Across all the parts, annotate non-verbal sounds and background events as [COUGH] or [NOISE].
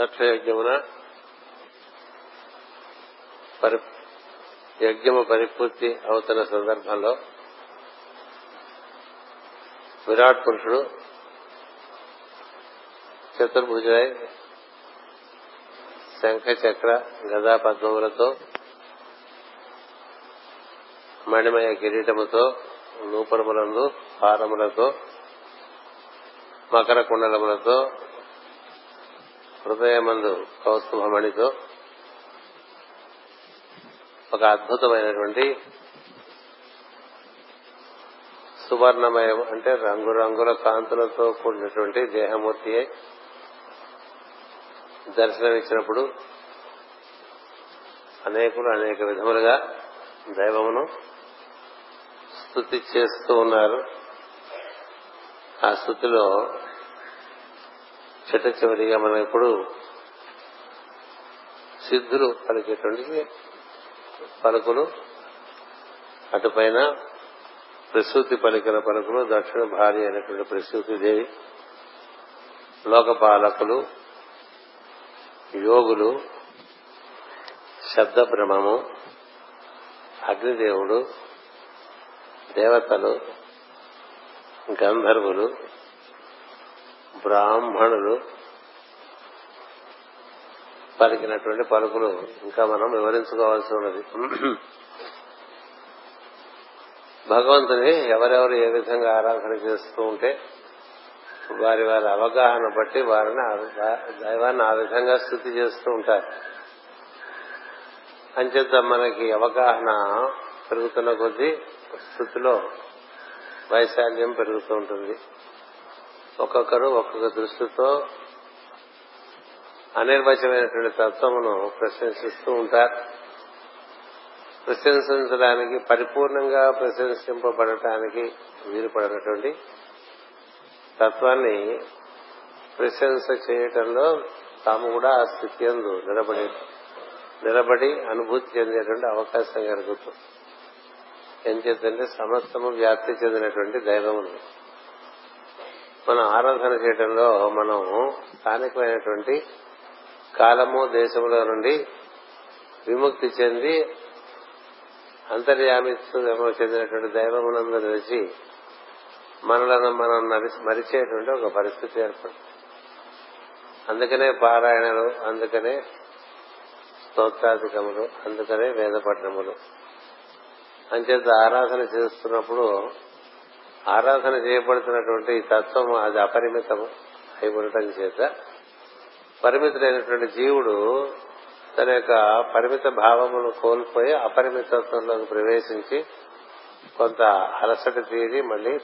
దక్షయజ్ఞమున పరి యజ్ఞము పరిపూర్తి అవుతున్న సందర్భంలో విరాట్ పురుషుడు చతుర్భుజుడై శంఖ చక్ర గదా పద్మములతో మణిమయ కిరీటముతో నూపరములందు హారములతో మకర కుండలములతో హృదయమందు కౌస్తుభమణితో ఒక అద్భుతమైనటువంటి సువర్ణమయం అంటే రంగురంగుల కాంతులతో కూడినటువంటి దేహమూర్తి దర్శనమిచ్చినప్పుడు అనేకులు అనేక విధములుగా దైవమును స్థుతి చేస్తూ ఉన్నారు. ఆ స్థుతిలో చిట్ట చివరిగా మనం ఇప్పుడు సిద్ధులు పలికేటువంటి పలుకులు. అటుపైన ప్రసూతి పలికిన పలుకులు దక్షిణ భార్య అయినటువంటి ప్రసూతి దేవి లోకపాలకులు యోగులు శబ్ద భ్రమము అగ్నిదేవుడు దేవతలు గంధర్వులు బ్రాహ్మణులు పలికినటువంటి పలుకులు. ఇంకా మనం వివరించుకోవాల్సి ఉన్నది. భగవంతుని ఎవరెవరు ఏ విధంగా ఆరాధన చేస్తూ ఉంటే వారి వారి అవగాహన బట్టి వారిని దైవాన్ని ఆ విధంగా స్థుతి చేస్తూ ఉంటారు. అంచేత మనకి అవగాహన పెరుగుతున్న కొద్దీ స్థుతిలో వైశాల్యం పెరుగుతూ ఉంటుంది. ఒక్కొక్కరు ఒక్కొక్క దృష్టితో అనిర్వచమైనటువంటి తత్వమును ప్రశంసిస్తూ ఉంటారు. ప్రశంసించడానికి పరిపూర్ణంగా ప్రశంసింపబడటానికి వీలుపడినటువంటి తత్వాన్ని ప్రశంస చేయటంలో తాము కూడా ఆ స్థితి ఎందు నిలబడి నిలబడి అనుభూతి చెందేటువంటి అవకాశం కలుగుతుంది. ఏం చేద్దంటే సమస్తము వ్యాప్తి చెందినటువంటి దైవము మనం ఆరాధన చేయడంలో మనం స్థానికమైనటువంటి కాలము దేశంలో నుండి విముక్తి చెంది అంతర్యామిత్వం చెందినటువంటి దైవమునందు నిలిచి మనలను మనం మరిచేటువంటి ఒక పరిస్థితి ఏర్పడుతుంది. అందుకనే పారాయణలు అందుకనే స్తోత్రాధికములు అందుకనే వేద పఠనములు అంచేత ఆరాధన చేస్తున్నప్పుడు ఆరాధన చేయబడుతున్నటువంటి ఈ తత్వం అది అపరిమితము ఉండటం చేత పరిమితుడైనటువంటి జీవుడు తన యొక్క పరిమిత భావమును కోల్పోయి అపరిమితత్వంలోకి ప్రవేశించి కొంత అలసట తీరి మళ్ళీ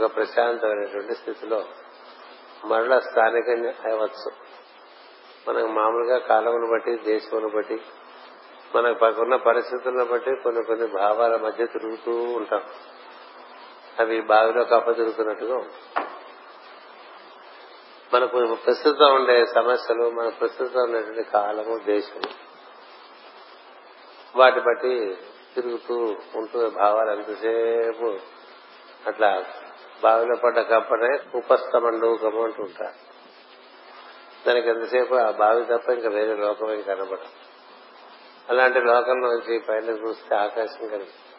ఒక ప్రశాంతమైనటువంటి స్థితిలో మరలా స్థానికంగా అవ్వచ్చు. మనకు మామూలుగా కాలమును బట్టి దేశమును బట్టి మనకు పక్కన్న పరిస్థితులను బట్టి కొన్ని కొన్ని భావాల మధ్య తిరుగుతూ ఉంటాం. అవి బావిలో కప్ప తిరుగుతున్నట్టుగా మనకు ప్రస్తుతం ఉండే సమస్యలు మన ప్రస్తుతం ఉండేటువంటి కాలము దేశము వాటి బట్టి తిరుగుతూ ఉంటూ భావాలు ఎంతసేపు అట్లా బావిలో పడ్డ కప్పనే ఉపస్థమండూకము అంటూ ఉంటారు. దానికి ఎంతసేపు ఆ బావి తప్ప ఇంకా వేరే లోకం ఏం కనబడదు. అలాంటి లోకంలోంచి పైన చూస్తే ఆకాశం కనిపిస్తుంది.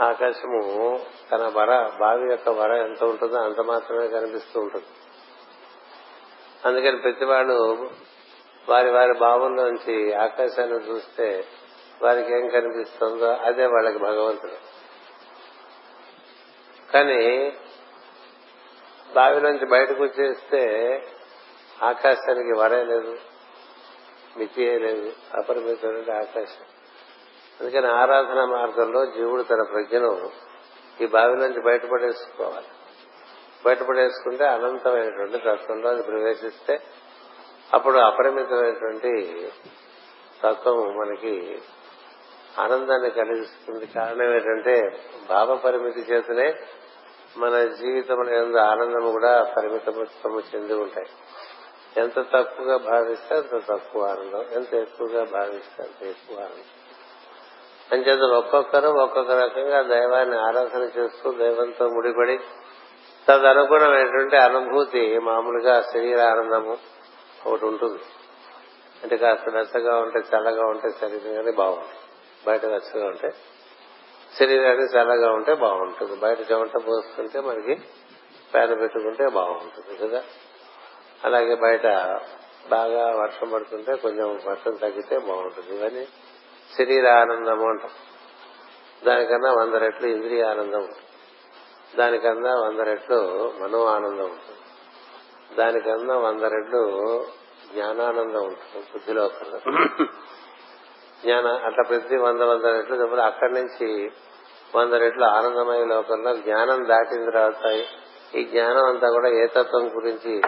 ఆకాశము తన వర బావి యొక్క వర ఎంత ఉంటుందో అంత మాత్రమే కనిపిస్తూ ఉంటుంది. అందుకని ప్రతివాడు వారి వారి భావంలోంచి ఆకాశాన్ని చూస్తే వారికి ఏం కనిపిస్తుందో అదే వాళ్ళకి భగవంతుడు. కానీ బావిలోంచి బయటకు వచ్చేస్తే ఆకాశానికి వరే లేదు మితియే లేదు అపరిమితమైన ఆకాశం. అందుకని ఆరాధన మార్గంలో జీవుడు తన ప్రజ్ఞను ఈ బావిలోంచి బయటపడేసుకోవాలి. బయటపడేసుకుంటే అనంతమైనటువంటి తత్వంలో అది ప్రవేశిస్తే అప్పుడు అపరిమితమైనటువంటి తత్వం మనకి ఆనందాన్ని కలిగిస్తుంది. కారణం ఏంటంటే భావ పరిమితి చేతనే మన జీవితం ఆనందం కూడా పరిమితము చెంది ఉంటాయి. ఎంత తక్కువగా భావిస్తే అంత తక్కువ ఆనందం ఎంత ఎక్కువగా భావిస్తే అంత ఎక్కువ ఆనందం. అంచేత ఒక్కొక్కరు ఒక్కొక్క రకంగా దైవాన్ని ఆరాధన చేస్తూ దైవంతో ముడిపడి తదనుగుణమైనటువంటి అనుభూతి మామూలుగా శరీర ఆనందము ఒకటి ఉంటుంది. అంటే కాస్త వెచ్చగా ఉంటే చల్లగా ఉంటే శరీరంగానే బాగుంటుంది. బయట వెచ్చగా ఉంటే శరీరాన్ని చల్లగా ఉంటే బాగుంటుంది. బయట చెమట పోస్తుంటే మనకి పేద పెట్టుకుంటే బాగుంటుంది కదా. అలాగే బయట బాగా వర్షం పడుతుంటే కొంచెం వర్షం తగ్గితే బాగుంటుంది. ఇవన్నీ శరీర ఆనందము అంటాం. దానికన్నా వంద రెట్లు ఇంద్రియ ఆనందం ఉంటుంది. దానికన్నా వంద రెట్లు మనో ఆనందం ఉంటుంది. దానికన్నా వంద రెట్లు జ్ఞానానందం ఉంటుంది బుద్ధిలో జ్ఞాన అట్లా ప్రతి వంద వంద రెట్లు చెప్పి అక్కడి నుంచి వంద రెట్లు ఆనందమయ లోకంలో జ్ఞానం దాటిన తర్వాత ఈ జ్ఞానం అంతా కూడా ఏ తత్వం గురించి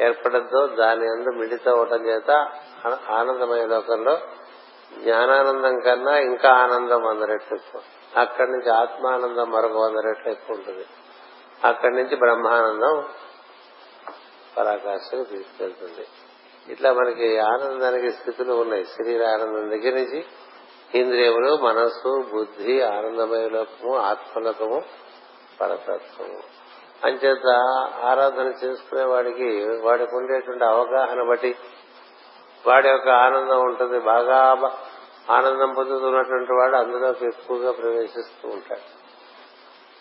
ఏర్పడద్దో దాని అందు మిడితో అవటం చేత ఆనందమయ లోకంలో జ్ఞానానందం కన్నా ఇంకా ఆనందం వంద రెట్లు ఎక్కువ. అక్కడి నుంచి ఆత్మానందం మరొక వంద రెట్లు ఎక్కువ ఉంటుంది. అక్కడి నుంచి బ్రహ్మానందం పరాకాశం తీసుకెళ్తుంది. ఇట్లా మనకి ఆనందానికి స్థితులు ఉన్నాయి. శరీర ఆనందం దగ్గర నుంచి ఇంద్రియములు మనస్సు బుద్ధి ఆనందమయ లోకము ఆత్మలోకము పరతత్వము. అంచేత ఆరాధన చేసుకునే వాడికి వాడికి ఉండేటువంటి అవగాహన బట్టి వాడి యొక్క ఆనందం ఉంటుంది. బాగా ఆనందం పొందుతున్నటువంటి వాడు అందులోకి ఎక్కువగా ప్రవేశిస్తూ ఉంటాడు.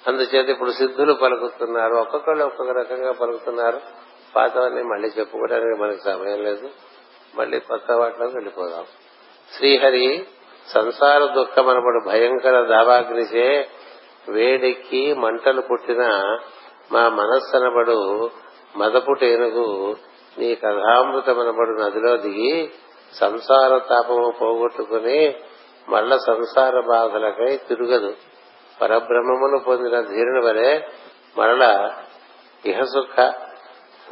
అందుచేత ఇప్పుడు సిద్ధులు పలుకుతున్నారు. ఒక్కొక్కళ్ళు ఒక్కొక్క రకంగా పలుకుతున్నారు. పాతవన్నీ మళ్ళీ చెప్పుకోవడానికి మనకి సమయం లేదు. మళ్ళీ కొత్త వాటిలోకి వెళ్ళిపోదాం. శ్రీహరి సంసార దుఃఖమనబడు భయంకర దావాగ్నిచే వేడెక్కి మంటలు పుట్టిన మా మనస్సనబడు మదపుట ఏనుగు నీ కథామృతమనబడు నదిలో దిగి సంసార తాపము పోగొట్టుకుని మళ్ళ సంసార బాధలకై తిరుగదు. పరబ్రహ్మమును పొందిన ధీరుని వలె మరల ఇహసుఖ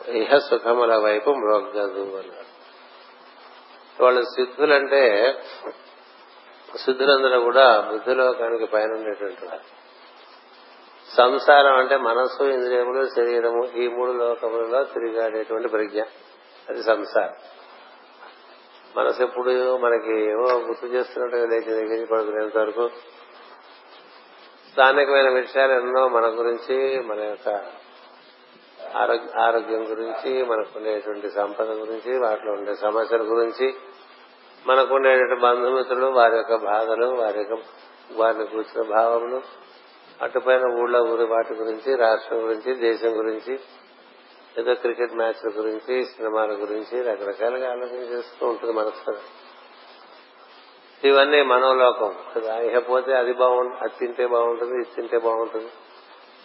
ఇహ సుఖముల వైపు మ్రోగదు అన్నాడు. వాళ్ళు సిద్ధులంటే సిద్ధులందరూ కూడా బుద్ధిలోకానికి పైన ఉండేటువంటి వారు. సంసారం అంటే మనస్సు ఇంద్రియములు శరీరము ఈ మూడు లోకములలో తిరిగాడేటువంటి ప్రజ్ఞ. అది సంసారం. మనసు ఎప్పుడు మనకి ఏవో గుర్తు చేస్తున్నట్టుగా లేచి దగ్గర పడుకునేంత వరకు. స్థానికమైన విషయాలు ఎన్నో మన గురించి మన యొక్క ఆరోగ్యం గురించి మనకు ఉండేటువంటి సంపద గురించి వాటిలో ఉండే సమస్యల గురించి మనకు ఉండేటువంటి బంధుమిత్రులు వారి యొక్క బాధలు వారి యొక్క వారిని కూర్చున్న భావములు అటుపైన ఊళ్ళో ఊరి వాటి గురించి రాష్ట్రం గురించి దేశం గురించి ఏదో క్రికెట్ మ్యాచ్ల గురించి సినిమాల గురించి రకరకాలుగా ఆలోచన చేస్తూ ఉంటుంది మనసు ఇవన్నీ మనోలోకం. కదా ఇకపోతే అది బాగుంటుంది అది తింటే బాగుంటుంది ఇది తింటే బాగుంటుంది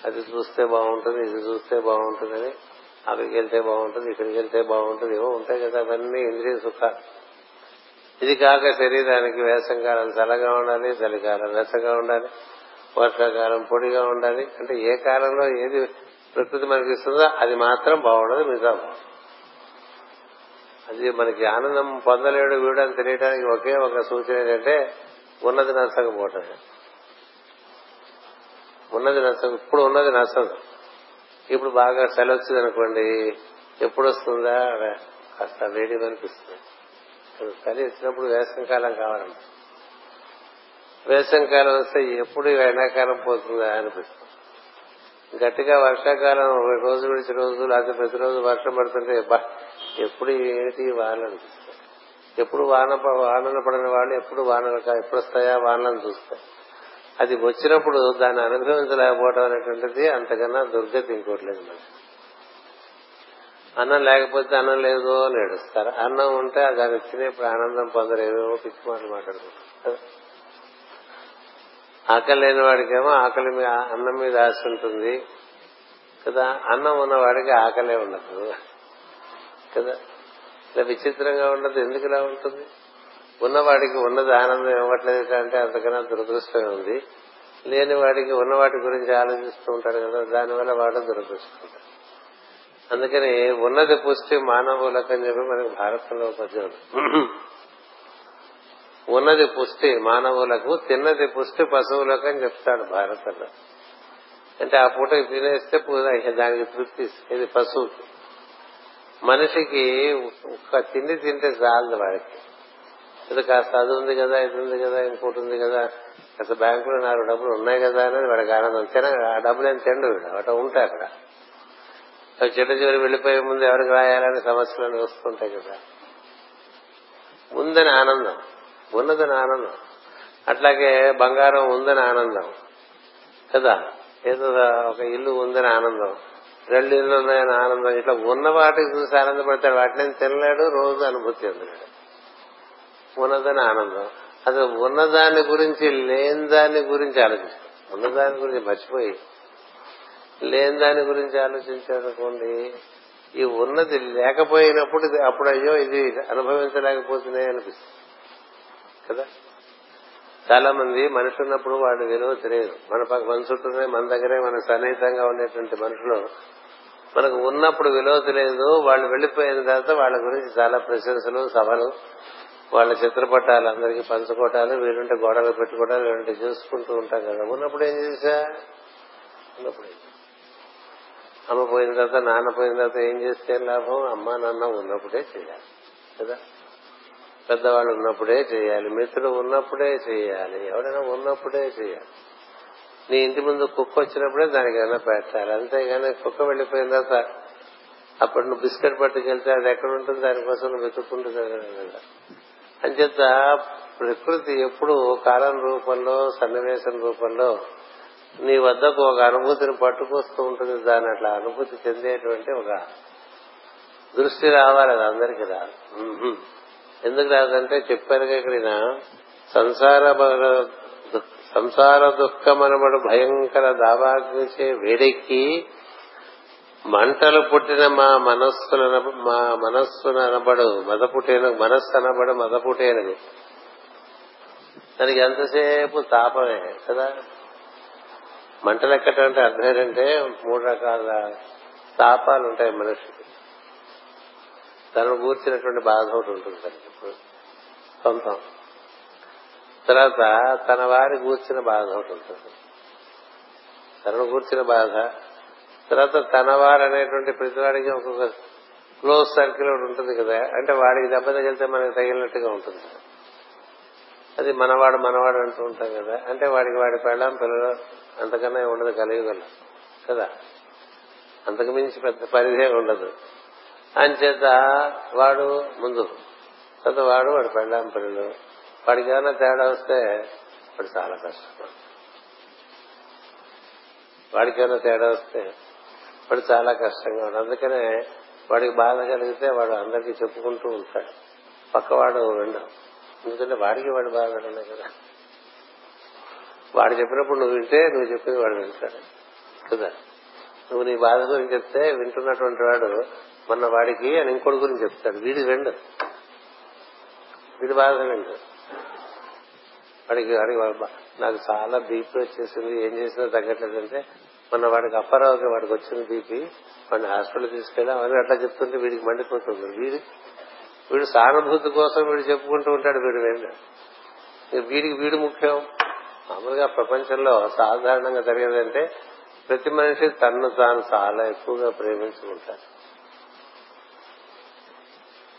అది చూస్తే బాగుంటుంది ఇది చూస్తే బాగుంటుంది అని అక్కడికి వెళ్తే బాగుంటుంది ఇక్కడికి వెళ్తే బాగుంటుంది ఏవో ఉంటాయి కదా అవన్నీ ఇంద్రియ సుఖాలు. ఇది కాక శరీరానికి వేసంకాలం చల్లగా ఉండాలి చలికాలం వెచ్చగా ఉండాలి వర్షాకాలం పొడిగా ఉండాలి. అంటే ఏ కాలంలో ఏది ప్రకృతి మనకి ఇస్తుందో అది మాత్రం బాగుండదు మిగతా అది మనకి ఆనందం పొందలేడు వీడని తెలియడానికి ఒకే ఒక సూచన ఏంటంటే ఉన్నది నచ్చకపోవటమే. ఉన్నది నష్టం ఇప్పుడు ఉన్నది నచ్చదు. ఇప్పుడు బాగా సెలవు వచ్చింది అనుకోండి ఎప్పుడు వస్తుందా కాస్త వేడి అనిపిస్తుంది. చలి వచ్చినప్పుడు కాలం కావాలంట వేసంకాలం వస్తే ఎప్పుడు ఎండాకాలం పోతుందా అనిపిస్తుంది. గట్టిగా వర్షాకాలం రోజు విడిచి రోజు లేకపోతే ప్రతిరోజు వర్షం పడుతుంటే ఎప్పుడు ఏంటి వానలు ఎప్పుడు వాన వానలు పడిన వాళ్ళు ఎప్పుడు వానలు ఎప్పుడు వస్తాయా వానలను చూస్తాయి అది వచ్చినప్పుడు దాన్ని అనుభవించలేకపోవడం అనేటువంటిది అంతకన్నా దుర్గతి ఇంకోట్లేదు మనకి అన్నం లేకపోతే అన్నం లేదు అని ఏడుస్తారు. అన్నం ఉంటే దాన్ని తినేప్పుడు ఆనందం పొందరు ఏవేవో పిచ్చి మాటలు మాట్లాడుకుంటారు. ఆకలి లేని వాడికేమో ఆకలి మీద అన్నం మీద ఆశ ఉంటుంది. కదా అన్నం ఉన్నవాడికి ఆకలే ఉండదు. కదా ఇలా విచిత్రంగా ఉండదు. ఎందుకు ఇలా ఉంటుంది? ఉన్నవాడికి ఉన్నది ఆనందం ఇవ్వట్లేదు అంటే అంతకన్నా దురదృష్టమే ఉంది. లేని వాడికి ఉన్న వాటి గురించి ఆలోచిస్తూ ఉంటాడు కదా దానివల్ల వాడు దురదృష్టం అందుకని ఉన్నది పుష్టి మానవులకు అని చెప్పి మనకి భారతంలో పద్యం ఉన్నది పుష్టి మానవులకు తిన్నది పుష్టి పశువులకు అని చెప్తాడు భారతంలో. అంటే ఆ పూట తినేస్తే దానికి తృప్తి. ఇది పశువు మనిషికి ఒక తిండి తింటే చాలదు వాడికి. ఇది కాస్త అది ఉంది కదా ఇది ఉంది కదా ఇంకోటి ఉంది కదా కాస్త బ్యాంకులో నాలుగు డబ్బులు ఉన్నాయి కదా అనేది వాడికి ఆనందం. తిన ఆ డబ్బులు ఏం తిండు అట ఉంటాయి అక్కడ. చెట్టు చివరి వెళ్ళిపోయే ముందు ఎవరికి రాయాలని సమస్యలు వస్తుంటాయి కదా. ఉందని ఆనందం. ఉన్నదని ఆనందం. అట్లాగే బంగారం ఉందని ఆనందం. కదా? ఏదో ఒక ఇల్లు ఉందని ఆనందం. రెండు ఇల్లు ఉన్నాయని ఆనందం. ఇట్లా ఉన్న వాటికి చూసి ఆనందపడతాడు వాటిని తినలేడు రోజు అనుభూతి చెందలేడు. ఉన్నదని ఆనందం. అసలు ఉన్నదాని గురించి లేని దాని గురించి ఆలోచిస్తాం ఉన్నదాని గురించి మర్చిపోయి లేని దాని గురించి ఆలోచించారనుకోండి ఈ ఉన్నది లేకపోయినప్పుడు అప్పుడు అయ్యో ఇది అనుభవించలేకపోతున్నాయి అనిపిస్తుంది కదా? చాలా మంది మనిషి ఉన్నప్పుడు వాడి విలువ తెలియదు. మన పక్క మన చుట్టూనే మన దగ్గరే మన సన్నిహితంగా ఉండేటువంటి మనుషులు. మనకు ఉన్నప్పుడు విలువ తెలియదు వాళ్ళు వెళ్ళిపోయిన తర్వాత వాళ్ళ గురించి చాలా ప్రశంసలు సభలు వాళ్ళ చిత్రపటాలు అందరికీ పంచుకోవటాలు వీలుంటే గోడలు పెట్టుకోవటాలు వీలుంటే చూసుకుంటూ ఉంటాం కదా. ఉన్నప్పుడు ఏం చేశా? ఉన్నప్పుడు అమ్మ పోయిన తర్వాత నాన్న పోయిన తర్వాత ఏం చేస్తే లాభం? అమ్మ నాన్న ఉన్నప్పుడే చేయాలి. కదా? పెద్దవాళ్ళు ఉన్నప్పుడే చేయాలి మిత్రుడు ఉన్నప్పుడే చేయాలి ఎవడైనా ఉన్నప్పుడే చేయాలి. నీ ఇంటి ముందు కుక్క వచ్చినప్పుడే దానికి ఏమైనా పెట్టాలి. అంతేగాని కుక్క వెళ్ళిపోయిన తర్వాత అప్పుడు నువ్వు బిస్కెట్ పట్టుకెళ్తే అది ఎక్కడ ఉంటుంది? దానికోసం నువ్వు వెతుక్కుంటుంది అంచేత ప్రకృతి ఎప్పుడు కాలం రూపంలో సన్నివేశం రూపంలో నీ వద్దకు ఒక అనుభూతిని పట్టుకొస్తూ ఉంటుంది. దాని అట్లా అనుభూతి చెందేటువంటి ఒక దృష్టి రావాలి అది అందరికీ రాదు. ఎందుకు రాదంటే చెప్పారుగా ఇక్కడ సంసార సంసార దుఃఖమనబడు భయంకర దావాగ్నిచే వేడెక్కి మంటలు పుట్టిన మా మనస్సున మా మనస్సును అనబడు మదపుటేను మనస్సు అనబడు పుట్టేనది దానికి ఎంతసేపు తాపమే కదా? మంటలు ఎక్కటం అంటే అర్థం ఏంటంటే మూడు రకాల తాపాలు ఉంటాయి మనిషి. తనను కూర్చున్నటువంటి బాధ ఒకటి ఉంటుంది తనకి ఇప్పుడు సొంతం. తర్వాత తన వారి కూర్చిన బాధ ఒకటి ఉంటుంది. తనను కూర్చిన బాధ. తర్వాత తన వారు అనేటువంటి ప్రతివాడికి ఒక్కొక్క క్లోజ్ సర్కిల్ ఒకటి ఉంటుంది కదా. అంటే వాడికి దెబ్బ తగిలితే మనకి తగిలినట్టుగా ఉంటుంది అది మనవాడు మనవాడు అంటూ ఉంటాం కదా. అంటే వాడికి వాడి పెళ్ళాం పిల్లలు అంతకన్నా ఉండదు కలియుగలు. కదా? అంతకు మించి పెద్ద పరిధే ఉండదు. అంచేత వాడు ముందు తర్వాత వాడు వాడు పెళ్ళాం పిల్లలు వాడికి ఏమైనా తేడా వస్తే వాడు చాలా కష్టం వాడికి ఏమైనా తేడా వస్తే వాడు చాలా కష్టంగా ఉంటాడు. అందుకనే వాడికి బాధ కలిగితే వాడు అందరికీ చెప్పుకుంటూ ఉంటాడు. పక్కవాడు విండు ఎందుకంటే వాడికి వాడు బాధ పెడలేదు కదా. వాడు చెప్పినప్పుడు నువ్వు వింటే నువ్వు చెప్పింది వాడు వింటాడు. కదా? నువ్వు నీ బాధ గురించి చెప్తే వింటున్నటువంటి వాడు మొన్న వాడికి అని ఇంకోటి గురించి చెప్తాడు. వీడి రెండు వీడి బాధ రెండు వాడికి వాడికి నాకు చాలా బీపీ వచ్చేసింది. ఏం చేసినా తగ్గట్లేదంటే మొన్న వాడికి అప్పారావుకి వాడికి వచ్చింది బీపీ. వాడిని హాస్పిటల్ తీసుకెళ్ళి అవన్నీ అట్లా చెప్తుంటే వీడికి మండిపోతుంది. వీడి వీడు సానుభూతి కోసం వీడు చెప్పుకుంటూ ఉంటాడు వీడు వెండు. వీడికి వీడు ముఖ్యం. మామూలుగా ప్రపంచంలో సాధారణంగా జరిగేదంటే ప్రతి మనిషి తన్ను తాను చాలా ఎక్కువగా ప్రేమించుకుంటారు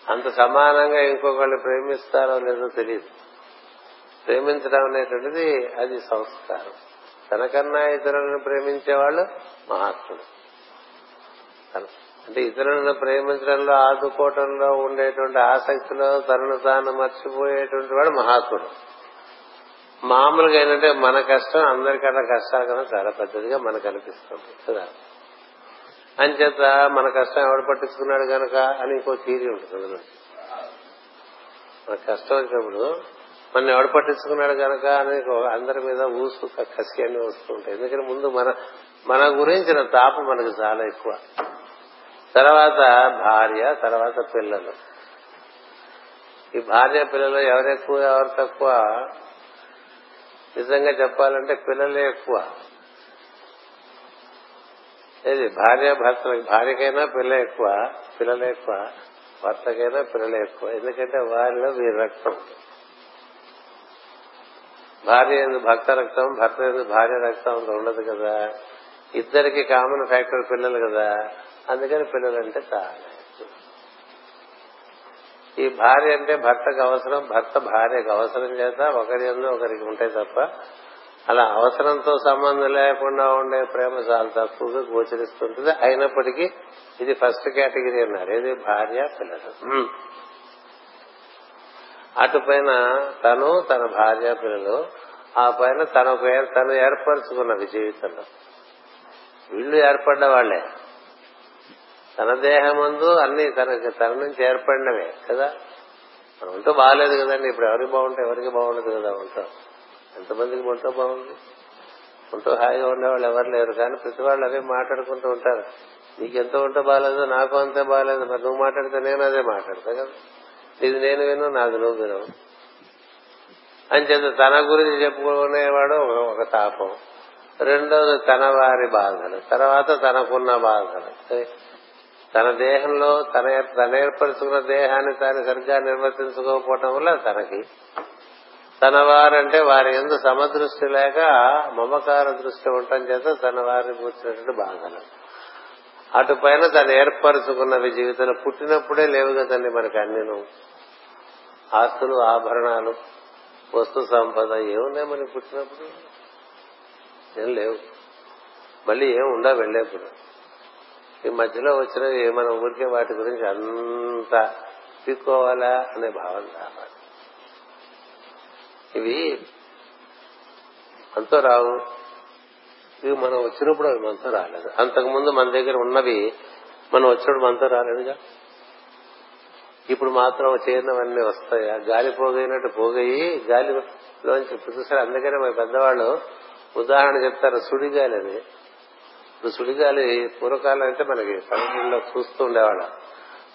అంత సమానంగా ఇంకొకళ్ళు ప్రేమిస్తారో లేదో తెలియదు ప్రేమించడం అనేటువంటిది అది సంస్కారం. తనకన్నా ఇతరులను ప్రేమించేవాళ్ళు మహాత్ముడు అంటే ఇతరులను ప్రేమించడంలో ఆదుకోవటంలో ఉండేటువంటి ఆసక్తిలో తనను తాను మర్చిపోయేటువంటి వాడు మహాత్ముడు. మామూలుగా ఏంటంటే మన కష్టం అందరికన్నా కష్టాల కన్నా చాలా పెద్దదిగా మనకు అనిపిస్తుంది. కదా అంచేత మన కష్టం ఎవడు పట్టించుకున్నాడు గనక అని ఇంకో థీరీ ఉంటుంది మన కష్టం వచ్చినప్పుడు మన ఎవడు పట్టించుకున్నాడు గనక అని అందరి మీద ఊసు కసి అన్ని వస్తూ ఉంటాయి. ఎందుకంటే ముందు మన మన గురించిన తాపం మనకు చాలా ఎక్కువ. తర్వాత భార్య తర్వాత పిల్లలు. ఈ భార్య పిల్లలు ఎవరెక్కువ ఎవరు తక్కువ? నిజంగా చెప్పాలంటే పిల్లలే ఎక్కువ. ఇది భార్య భర్త భార్యకైనా పిల్ల ఎక్కువ పిల్లలే ఎక్కువ భర్తకైనా పిల్లలే ఎక్కువ. ఎందుకంటే వారిలో వీరి రక్తం. భార్య ఎందు భర్త రక్తం భర్త ఎందు భార్య రక్తం అంత ఉండదు కదా. ఇద్దరికి కామన్ ఫ్యాక్టర్ పిల్లలు కదా. అందుకని పిల్లలంటే చాలా ఈ భార్య అంటే భర్తకు అవసరం భర్త భార్యకు అవసరం చేత ఒకరి ఒకరికి ఉంటాయి తప్ప అలా అవసరంతో సంబంధం లేకుండా ఉండే ప్రేమ చాలా తక్కువగా గోచరిస్తుంటుంది. అయినప్పటికీ ఇది ఫస్ట్ కేటగిరీ అన్నారు. ఏది? భార్య పిల్లలు. అటు పైన తను తన భార్య పిల్లలు. ఆ పైన తన తను ఏర్పరచుకున్నది జీవితంలో. వీళ్ళు ఏర్పడ్డ వాళ్ళే తన దేహమందు అన్ని తనకి తన నుంచి ఏర్పడినవే కదా? మనం ఉంటూ బాగాలేదు కదండి. ఇప్పుడు ఎవరికి బాగుంటే ఎవరికి బాగుండదు కదా ఉంటాం. ఎంతమందికి ఉంటూ బాగుంది? ఉంటూ హాయిగా ఉండేవాళ్ళు ఎవరు లేరు కానీ ప్రతి వాళ్ళు అవే మాట్లాడుకుంటూ ఉంటారు. నీకెంత ఉంటే బాగాలేదు నాకు అంతే బాగాలేదు మరి నువ్వు మాట్లాడితే నేను అదే మాట్లాడతా కదా. ఇది నేను విను నాది నువ్వు విను అంచేత తన గురించి చెప్పుకునేవాడు ఒక- ఒక తాపం. రెండోది తన వారి బాధలు తర్వాత తనకున్న బాధలు. తన దేహంలో తన తన ఏర్పరచుకున్న దేహాన్ని తాను సరిగ్గా నిర్వర్తించుకోకపోవటం వల్ల తనకి తన వారంటే వారి ఎందు సమదృష్టి లేక మమకార దృష్టి ఉండటం చేత తన వారిని కూర్చున్నటువంటి బాధలు. అటు పైన తను ఏర్పరచుకున్నవి జీవితంలో పుట్టినప్పుడే లేవు కదండి మనకి అన్నిను. ఆస్తులు ఆభరణాలు వస్తు సంపద ఏమున్నాయి మనకి పుట్టినప్పుడు? ఏం లేవు. మళ్ళీ ఏం ఉండా వెళ్ళేప్పుడు? ఈ మధ్యలో వచ్చినవి మన ఊరికే వాటి గురించి అంత తీసుకోవాలా అనే భావన రావాలి. ఇవి అంతో రావు. ఇవి మనం వచ్చినప్పుడు అవి మనతో రాలేదు. అంతకుముందు మన దగ్గర ఉన్నవి మనం వచ్చినప్పుడు మనతో రాలేదుగా? ఇప్పుడు మాత్రం చేరినవన్నీ వస్తాయా? గాలి పోగైనట్టు పోగయి గాలిలోంచి చూసారు? అందుకనే మా పెద్దవాళ్ళు ఉదాహరణ చెప్తారు సుడిగాలి అని ఇప్పుడు సుడిగాలి పూర్వకాలం అంటే మనకి పల్లెటూళ్ళలో చూస్తూ ఉండేవాళ్ళం.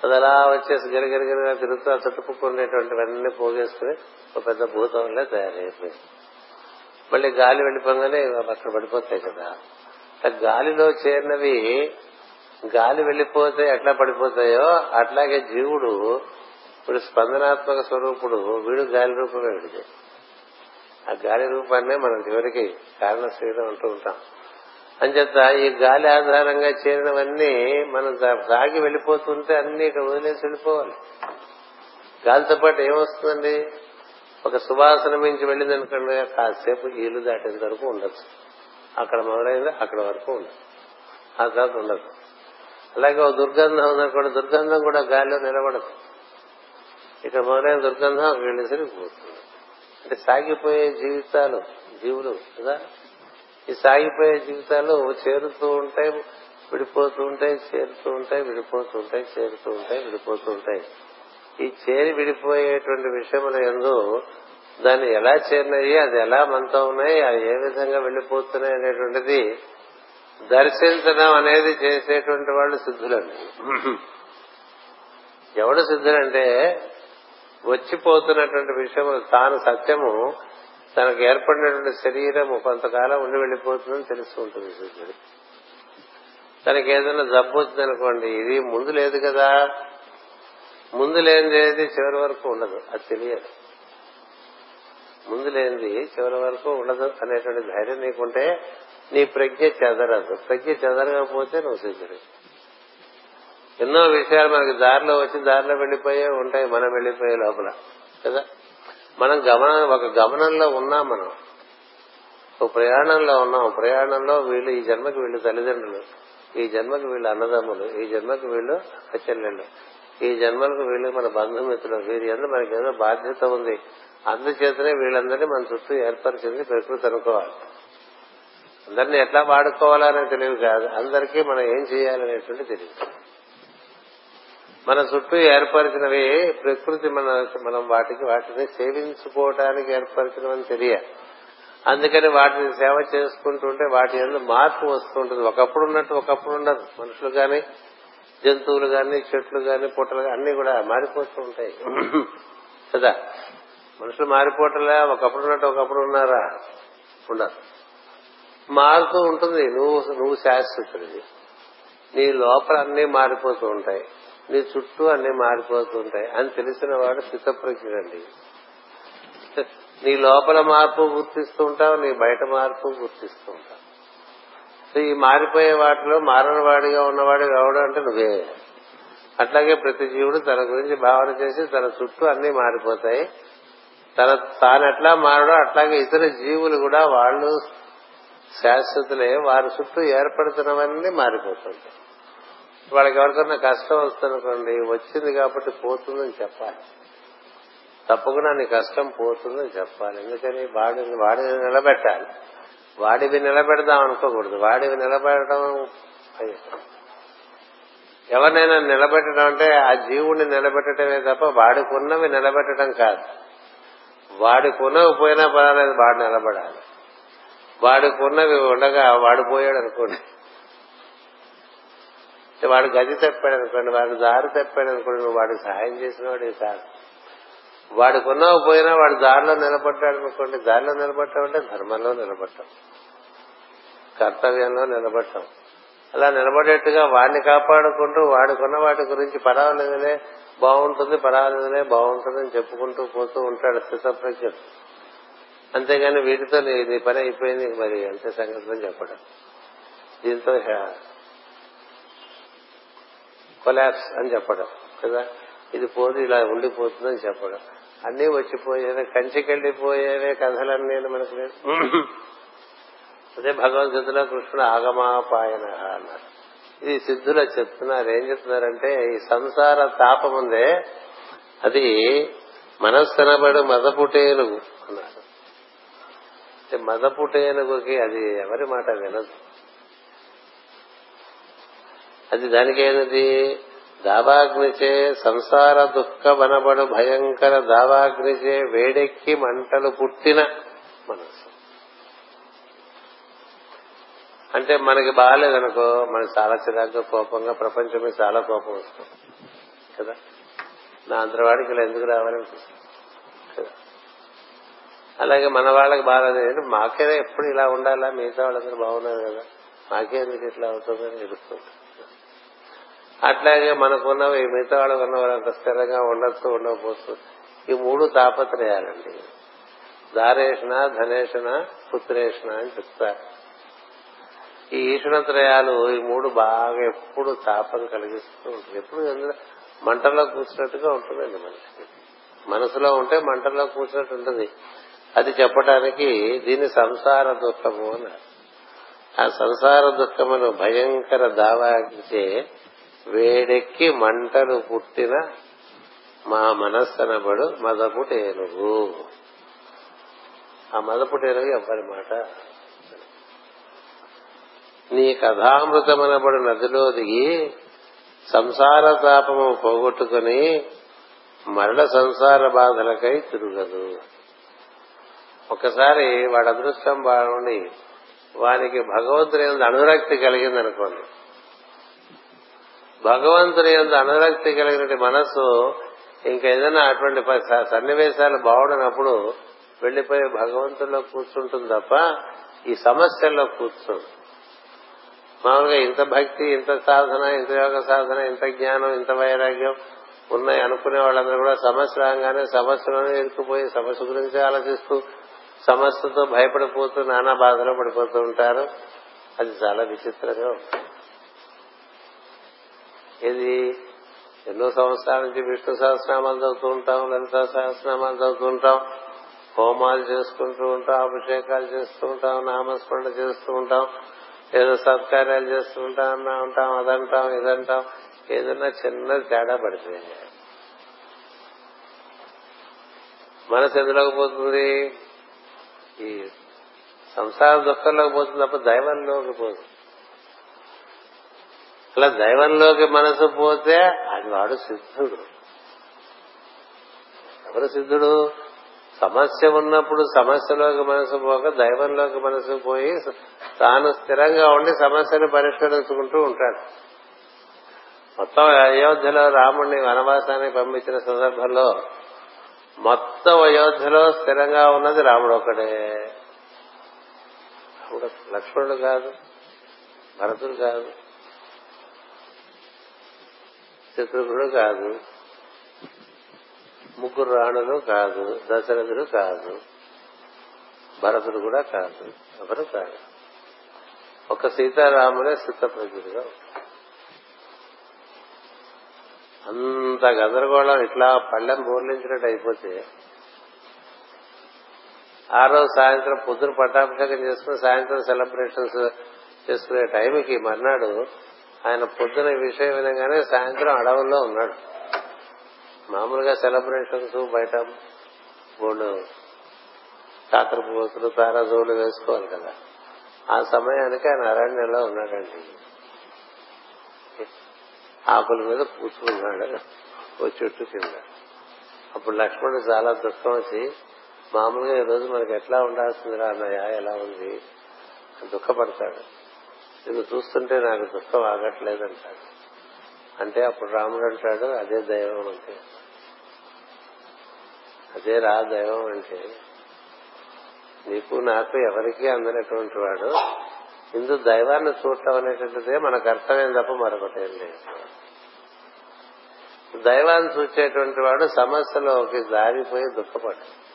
అది అలా వచ్చేసి గిరగిరగిరిగా తిరుగుతూ ఆ చుట్టుపక్కల పోగేసుకుని ఒక పెద్ద భూతంలో తయారైపోయింది. మళ్ళీ గాలి వెళ్ళిపోగానే అక్కడ పడిపోతాయి కదా. ఆ గాలిలో చేరినవి గాలి వెళ్ళిపోతే ఎట్లా పడిపోతాయో అట్లాగే జీవుడు ఇప్పుడు స్పందనాత్మక స్వరూపుడు వీడు గాలి రూపమే విడిది. ఆ గాలి రూపాన్నే మనం చివరికి కారణ శరీరం అంటూ ఉంటాం. అంచేత ఈ గాలి ఆధారంగా చేరినవన్నీ మనం సాగి వెళ్ళిపోతుంటే అన్ని ఇక్కడ వదిలేసి వెళ్ళిపోవాలి. గాలితో పాటు ఏమొస్తుందండి? ఒక సువాసన మించి వెళ్ళింది అనుకోండి కాసేపు ఇల్లు దాటేంత వరకు ఉండొచ్చు. అక్కడ మొదలైంది అక్కడ వరకు ఉండదు ఆ తర్వాత ఉండదు అలాగే ఒక దుర్గంధం ఉందనుకోండి దుర్గంధం కూడా గాలిలో నిలబడదు. ఇక్కడ మొదలైన దుర్గంధం అక్కడ వెళ్ళేసరికి పోతుంది. అంటే సాగిపోయే జీవితాలు జీవులు కదా? ఈ సాగిపోయే జీవితాలు చేరుతూ ఉంటాయి విడిపోతూ ఉంటాయి చేరుతూ ఉంటాయి విడిపోతూ ఉంటాయి చేరుతూ ఉంటాయి విడిపోతూ ఉంటాయి. ఈ చేరి విడిపోయేటువంటి విషయముల ఎందు దాన్ని ఎలా చేరినాయి అది ఎలా మనతో ఉన్నాయి అవి ఏ విధంగా వెళ్ళిపోతున్నాయి అనేటువంటిది దర్శించడం అనేది చేసేటువంటి వాళ్ళు సిద్ధులండి. ఎవడు సిద్ధులంటే వచ్చిపోతున్నటువంటి విషయము తాను సత్యము తనకు ఏర్పడినటువంటి శరీరము కొంతకాలం ఉండి వెళ్ళిపోతుందని తెలుస్తూ ఉంటుంది తనకి ఏదైనా జబ్బు వచ్చిందనుకోండి ఇది ముందు లేదు కదా. ముందు లేనిది చివరి వరకు ఉండదు అది తెలియదు. ముందు లేనిది చివరి వరకు ఉండదు అనేటువంటి ధైర్యం నీకుంటే నీ ప్రజ్ఞ చెదరదు. ప్రజ్ఞ చెదరకపోతే నువ్వు సిద్ధుడు ఎన్నో విషయాలు మనకి దారిలో వచ్చి దారిలో వెళ్ళిపోయే ఉంటాయి మనం వెళ్ళిపోయే లోపల. కదా? మనం గమన ఒక గమనంలో ఉన్నాం మనం ఒక ప్రయాణంలో ఉన్నాం ప్రయాణంలో వీళ్ళు ఈ జన్మకి వీళ్ళు తల్లిదండ్రులు ఈ జన్మకి వీళ్ళు అన్నదమ్ములు ఈ జన్మకి వీళ్ళు అక్క ఈ జన్మలకు వీళ్ళు మన బంధుమిత్రులు వీరి అందరూ మనకి ఏదో బాధ్యత ఉంది. అందుచేతనే వీళ్ళందరినీ మన చుట్టూ ఏర్పరిచింది ప్రకృతి అనుకోవాలి. అందరినీ ఎట్లా వాడుకోవాలనే తెలివి కాదు. అందరికీ మనం ఏం చేయాలనేటువంటి తెలియదు. మన చుట్టూ ఏర్పరిచినవి ప్రకృతి మన మనం వాటికి వాటిని సేవించుకోవటానికి ఏర్పరిచినవని తెలియాలి. అందుకని వాటిని సేవ చేసుకుంటుంటే వాటి ఎందు మార్పు వస్తుంటుంది. ఒకప్పుడు ఉన్నట్టు ఒకప్పుడు ఉండదు. మనుషులు గాని జంతువులు గాని చెట్లు గాని పుట్టలు అన్ని కూడా మారిపోతూ ఉంటాయి. కదా? మనుషులు మారిపోవటంలే ఒకప్పుడు ఉన్నట్టు ఒకప్పుడు ఉన్నారా? ఉండదు. మారుతూ ఉంటుంది. నువ్వు నువ్వు శాశ్వతుడివి. నీ లోపల అన్ని మారిపోతూ ఉంటాయి. నీ చుట్టూ అన్ని మారిపోతుంటాయి అని తెలిసిన వాడు స్థితప్రజ్ఞుడండి నీ లోపల మార్పు గుర్తిస్తూ ఉంటావు నీ బయట మార్పు గుర్తిస్తూ ఉంటావు సో ఈ మారిపోయే వాటిలో మారని వాడిగా ఉన్నవాడు ఎవడు అంటే నువ్వే. అట్లాగే ప్రతి జీవుడు తన గురించి భావన చేసి తన చుట్టూ అన్ని మారిపోతాయి. తన తాను ఎట్లా మారడో అట్లాగే ఇతర జీవులు కూడా వాళ్ళు శాశ్వతులే వారి చుట్టూ ఏర్పడుతున్నవన్నీ మారిపోతుంటాయి. వాళ్ళకి ఎవరికన్నా కష్టం వస్తుందనుకోండి వచ్చింది కాబట్టి పోతుందని చెప్పాలి. తప్పకుండా నీ కష్టం పోతుందని చెప్పాలి. ఎందుకని? వాడిని వాడిని నిలబెట్టాలి. వాడివి నిలబెడదాం అనుకోకూడదు. వాడివి నిలబెట్టడం ఎవరినైనా నిలబెట్టడం అంటే ఆ జీవుడిని నిలబెట్టడమే తప్ప వాడికి ఉన్నవి నిలబెట్టడం కాదు. వాడికి ఉన్నవి పోయినా పర్వాలేదు వాడు నిలబడాలి. వాడికి ఉన్నవి ఉండగా వాడు పోయాడు అనుకోండి వాడు గది తప్పాడు అనుకోండి వాడు దారి తప్పాడు అనుకోండి నువ్వు వాడికి సహాయం చేసిన వాడు కాదు వాడికి పోయినా వాడు దారిలో నిలబడ్డాడు అనుకోండి దారిలో నిలబడటం అంటే ధర్మంలో నిలబడటం కర్తవ్యంలో నిలబడటం అలా నిలబడేట్టుగా వాడిని కాపాడుకుంటూ వాడుకున్న వాటి గురించి పర్వాలేదులే బాగుంటుంది పర్వాలేదులే బాగుంటుందని చెప్పుకుంటూ పోతూ ఉంటాడు స్థితప్రజ్ఞుడు. అంతేగాని వీటితో నీ నీ పని అయిపోయింది మరి అంతే సంగతి అని చెప్పడం. దీంతో కొలాప్స్ అని చెప్పడం కదా? ఇది పోదు ఇలా ఉండిపోతుందని చెప్పడం. అన్నీ వచ్చిపోయేవే కంచికెళ్ళిపోయేవే కథలన్నీ మనకు లేదు. అదే భగవద్గీతలో కృష్ణుడు ఆగమాపాయన అన్నారు. ఇది సిద్ధుల చెప్తున్నారు. ఏం చెప్తున్నారంటే ఈ సంసార తాపం ఉందే అది మనస్సనబడు మదపుటేనుగు అన్నారు. మదపుటేనుగుకి అది ఎవరి మాట వినదు. అది దానికేనది దావాగ్నిచే సంసార దుఃఖ వనబడు భయంకర దావాగ్నిచే వేడెక్కి మంటలు పుట్టిన మనసు అంటే మనకి బాగాలేదనుకో మనకి చాలా చిరాగ్గా కోపంగా ప్రపంచం మీద చాలా కోపం వస్తుంది. కదా? నా అంతవాడికి ఇలా ఎందుకు రావాలనిపిస్తుంది అలాగే మన వాళ్ళకి బాగాలేదు. మాకే ఎప్పుడు ఇలా ఉండాలా? మిగతా వాళ్ళందరూ బాగున్నారు కదా? మాకే ఎందుకు ఇట్లా అవుతుందని ఎదుర్కొంటాం అట్లాగే మనకున్నవి మిగతా వాళ్ళకు ఉన్న అంత స్థిరంగా ఉండొచ్చు ఉండకపోవచ్చు. ఈ మూడు తాపత్రయాలండి. దారేషణ ధనేషణ పుత్రేషణ అని చెప్తారు. ఈ ఈషణత్రయాలు ఈ మూడు బాగా ఎప్పుడు తాపం కలిగిస్తూ ఉంటుంది ఎప్పుడు మంటల్లో కూర్చున్నట్టుగా ఉంటుందండి మనిషికి. మనసులో ఉంటే మంటల్లో కూర్చున్నట్టు ఉంటుంది. అది చెప్పడానికి దీన్ని సంసార దుఃఖము అన్నారు. ఆ సంసార దుఃఖమును భయంకర దావాచే వేడెక్కి మంటలు పుట్టిన మా మనస్సనబడు మదపుటేనుగు. ఆ మదపుటేనుగు ఎవ్వరి మాట? నీ కథామృతమనబడు నదిలో దిగి సంసార తాపము పోగొట్టుకుని మరణ సంసార బాధలకై తిరుగదు. ఒకసారి వాడి అదృష్టం బాగుండి వానికి భగవంతుని అనురక్తి కలిగింది అనుకోండి భగవంతుని యొక్క అనురక్తి కలిగిన మనస్సు ఇంకేదైనా అటువంటి సన్నివేశాలు బాగుండనప్పుడు వెళ్ళిపోయి భగవంతుల్లో కూర్చుంటుంది తప్ప ఈ సమస్యల్లో కూర్చుంది. మామూలుగా ఇంత భక్తి ఇంత సాధన ఇంత యోగ సాధన ఇంత జ్ఞానం ఇంత వైరాగ్యం ఉన్నాయి అనుకునే వాళ్ళందరూ కూడా సమస్య రాగానే సమస్యలను ఇరుక్కుపోయి సమస్య గురించి ఆలోచిస్తూ సమస్యతో భయపడిపోతూ నానా బాధలో పడిపోతూ ఉంటారు. అది చాలా విచిత్రంగా ఉంటుంది. ఇది ఎన్నో సంవత్సరాల నుంచి విష్ణు సహస్రనామాలు చదువుతూ ఉంటాం లలిత సహస్రనామాలు చదువుతూ ఉంటాం హోమాలు చేసుకుంటూ ఉంటాం అభిషేకాలు చేస్తూ ఉంటాం నామస్మరణ చేస్తూ ఉంటాం ఏదో సత్కార్యాలు చేస్తూ ఉంటాం అన్నా ఉంటాం అదంటాం ఇదంటాం ఏదన్నా చిన్న తేడా పడిపోయింది. మనసు ఎందులోకి పోతుంది? ఈ సంసార దుఃఖంలోకి పోతుంది తప్ప దైవంలోకి పోతుంది అలా దైవంలోకి మనసు పోతే అది వాడు సిద్ధుడు. ఎవరు సిద్ధుడు? సమస్య ఉన్నప్పుడు సమస్యలోకి మనసు పోక దైవంలోకి మనసు పోయి తాను స్థిరంగా ఉండి సమస్యను పరిష్కరించుకుంటూ ఉంటాడు. మొత్తం అయోధ్యలో రాముడిని వనవాసానికి పంపించిన సందర్భంలో మొత్తం అయోధ్యలో స్థిరంగా ఉన్నది రాముడు ఒకడే రాముడు లక్ష్మణుడు కాదు భరతుడు కాదు శత్రుఘ్నుడు కాదు ముగ్గురు రాణులు కాదు దశరథుడు కాదు భరతుడు కూడా కాదు ఎవరు కాదు. ఒక సీతారామునే స్థితప్రజ్ఞుడిగా అంత గందరగోళం ఇట్లా పళ్ళెం బోర్లించినట్టు అయిపోతే ఆ రోజు సాయంత్రం పొద్దున పట్టాభిషేకం చేసుకుని సాయంత్రం సెలబ్రేషన్స్ చేసుకునే టైంకి మర్నాడు ఆయన పొద్దున ఈ విషయం వినగానే సాయంత్రం అడవుల్లో ఉన్నాడు. మామూలుగా సెలబ్రేషన్స్ బయట బోర్డు కాకర పువ్వులు వేసుకోవాలి కదా. ఆ సమయానికి ఆయన అరణ్యంలో ఉన్నాడండి. ఆకుల మీద కూర్చున్నాడు. ఓ చెట్టు కింద. అప్పుడు లక్ష్మణుడు చాలా దుఃఖం వచ్చి మామూలుగా ఈ రోజు మనకి ఎట్లా ఉండాల్సిందిరా అన్నయ్య? ఎలా ఉంది? దుఃఖపడతాడు. నిన్ను చూస్తుంటే నాకు దుఃఖం ఆగట్లేదంటాడు అంటే అప్పుడు రాముడు అంటాడు అదే దైవం అంటే. అదే రా దైవం అంటే నీకు నాకు ఎవరికీ అందనటువంటి వాడు. ఇందు దైవాన్ని చూడటం అనేటువంటిదే మన కర్తవ్యం తప్ప మరొకటి లేదు. దైవాన్ని చూసేటువంటి వాడు సమస్యలోకి జారిపోయి దుఃఖపడు.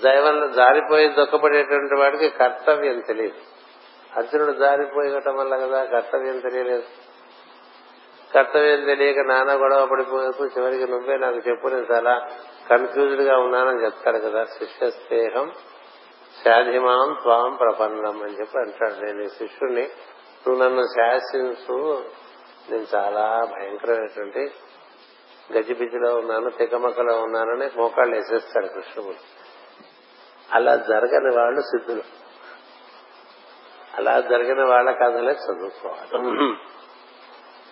దైవంలో జారిపోయి దుఃఖపడేటువంటి వాడికి కర్తవ్యం తెలియదు. అర్జునుడు జారిపోయటం వల్ల కదా కర్తవ్యం తెలియలేదు. కర్తవ్యం తెలియక నాన్న గొడవ పడిపోయేకు చివరికి నువ్వే నాకు చెప్పు నేను చాలా కన్ఫ్యూజ్డ్గా ఉన్నానని చెప్తాడు కదా. శిష్యస్నేహం శాధిమాం త్వాం ప్రపన్నం అని చెప్పి అంటాడు. నేను ఈ శిష్యుణ్ణి నువ్వు నన్ను శాసించు. నేను చాలా భయంకరమైనటువంటి గజిబిజిలో ఉన్నాను తికమకలో ఉన్నానని మోకాళ్ళు వేసేస్తాడు కృష్ణుడు. అలా జరగని వాళ్ళు సిద్ధులు. అలా జరిగిన వాళ్ళ కథలే చదువుకోవాలి.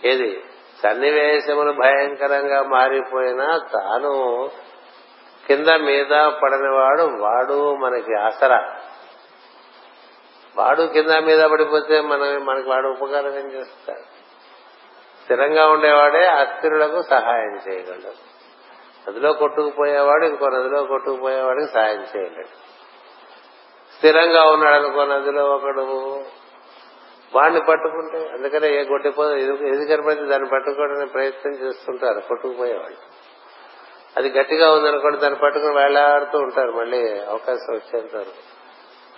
ఏది? సన్నివేశములు భయంకరంగా మారిపోయినా తాను కింద మీద పడనివాడు వాడు మనకి ఆసరా. వాడు కింద మీద పడిపోతే మనం మనకి వాడు ఉపకారం ఏం చేస్తాడు? స్థిరంగా ఉండేవాడే అస్థిరులకు సహాయం చేయగలడు. నదిలో కొట్టుకుపోయేవాడు ఇంకో నదిలో కొట్టుకుపోయేవాడికి సహాయం చేయలేడు. స్థిరంగా ఉన్నాడు అనుకో నదిలో ఒకడు వాడిని పట్టుకుంటే అందుకనే ఏ గొడ్డిపోదు ఏది కనపడితే దాన్ని పట్టుకోవడానికి ప్రయత్నం చేస్తుంటారు కొట్టుకుపోయేవాళ్ళు అది గట్టిగా ఉందనుకోండి దాన్ని పట్టుకుని వేలాడుతూ ఉంటారు మళ్ళీ అవకాశం వచ్చేంత వరకు.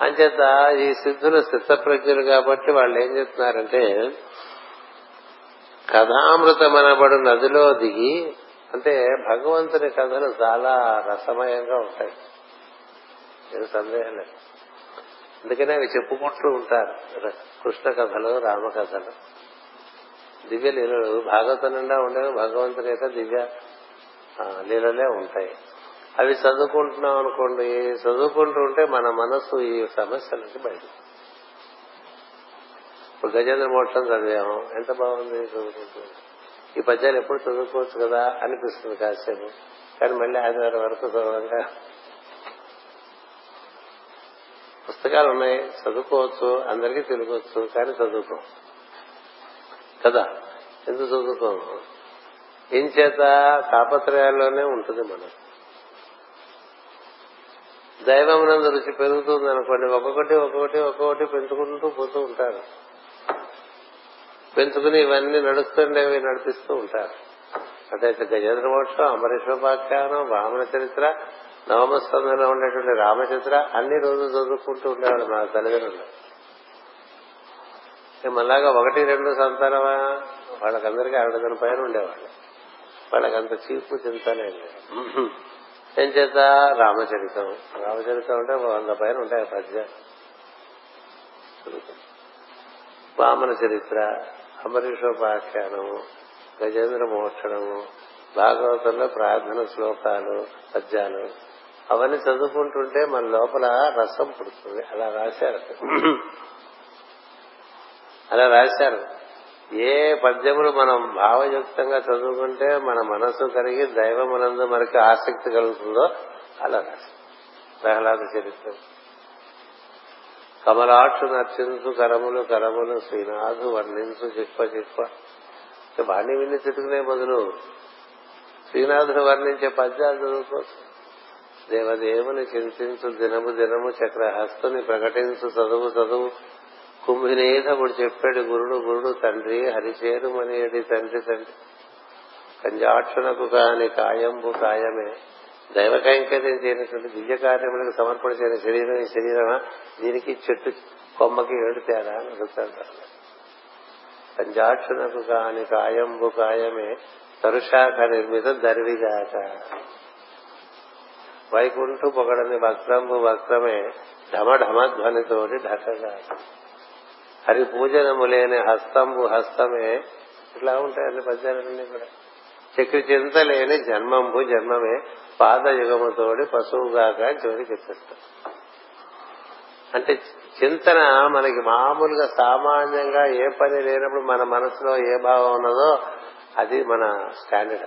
అంచేత ఈ సిద్ధులు సిద్ధప్రజ్ఞులు కాబట్టి వాళ్ళు ఏం చెప్తున్నారంటే కథామృతమనబడు నదిలో దిగి అంటే భగవంతుని కథలు చాలా రసమయంగా ఉంటాయి. సందేహం లేదు. అందుకనే అవి చెప్పుకుంటూ ఉంటారు. కృష్ణ కథలు రామ కథలు. దివ్య లీలలు. భాగవతం నిండా ఉండేవి భగవంతుని యొక్క దివ్య లీలలే ఉంటాయి. అవి చదువుకుంటున్నాం అనుకోండి చదువుకుంటూ ఉంటే మన మనసు ఈ సమస్య నుంచి బయట ఇప్పుడు గజేంద్ర మోక్షం చదివాము. ఎంత బాగుంది చదువుకుంటూ. ఈ పద్యాలు ఎప్పుడు చదువుకోవచ్చు కదా? అనిపిస్తుంది కాసేపు. కానీ మళ్ళీ ఆదివారం వరకు చదవంగా పుస్తకాలు ఉన్నాయి చదువుకోవచ్చు అందరికీ తెలుగొచ్చు కానీ చదువుకో. కదా? ఎందుకు చదువుకోము ఏం చేత? తాపత్రయాల్లోనే ఉంటుంది మనం. దైవమునందు రుచి పెరుగుతుంది అనుకోండి ఒక్కొక్కటి ఒక్కొక్కటి ఒక్కొక్కటి పెంచుకుంటూ పోతూ ఉంటారు. పెంచుకుని ఇవన్నీ నడుస్తుండేవి నడిపిస్తూ ఉంటారు. అదైతే గజేంద్ర మోక్షం అమరేశ్వరాఖ్యానం వామన చరిత్ర నవమస్కంధంలో ఉండేటువంటి రామచరిత్ర అన్ని రోజులు చదువుకుంటూ ఉండేవాళ్ళు మా తల్లిదండ్రులు. మళ్ళాగా ఒకటి రెండు సంతానమా? వాళ్ళకందరికీ అరడదన పైన ఉండేవాళ్ళు. వాళ్ళకంత చీపు చింతలేదు ఏం చేత? రామచరితం. రామచరితం అంటే వంద పైన ఉంటాయి పద్య. వామన చరిత్ర అంబరీషోపాఖ్యానము గజేంద్ర మోక్షణము భాగవతంలో ప్రార్థన శ్లోకాలు పద్యాలు. అవన్నీ చదువుకుంటుంటే మన లోపల రసం పుడుతుంది. అలా రాశారు. అలా రాశారు. ఏ పద్యములు మనం భావయుక్తంగా చదువుకుంటే మన మనసు కలిగి దైవమునందు మనకి ఆసక్తి కలుగుతుందో అలా రాశారు. ప్రహ్లాద చరిత్ర. కమలాక్షు నర్చించు కరములు కరములు శ్రీనాథు వర్ణించు చిక్వ చిక్వ వాణ్ణి విన్ని చితుకునే బదులు శ్రీనాథుడు వర్ణించే పద్యాలు చదువుకోవచ్చు. దేవదేవుని చింతించు దినము దినము చక్రహస్తుని ప్రకటించు చదువు చదువు. కుంభినేధముడు చెప్పాడు గురుడు గురుడు తండ్రి హరిచేరు మనేడి తండ్రి తండ్రి. కంజాక్షునకు కాని కాయంబు కాయమే. దైవ కైంకర్యం చేయనటువంటి దివ్య కార్యములకు సమర్పణ చేయని శరీరం ఈ శరీరమా? దీనికి చెట్టు కొమ్మకి ఏడు తేడా అని అడుగుతాడు. పంజాక్షునకు కాని కాయంబు కాయమే. తరుషాఖ నిర్మిత దర్విగాక. వైకుంఠు పొగడని వస్త్రంబు వస్త్రమే ఢమఢమ ధ్వనితోటి ఢకగా. హరి పూజనము లేని హస్తంబు హస్తమే ఇట్లా ఉంటాయండి పద్యాలన్నీ కూడా. చక్రి చింత లేని జన్మంబు జన్మమే పాదయుగముతోడి పశువుగాక చివరికి చెప్పేస్తాం అంటే చింతన మనకి మామూలుగా సామాన్యంగా ఏ పని లేనప్పుడు మన మనసులో ఏ భావం ఉన్నదో అది మన స్టాండర్డ్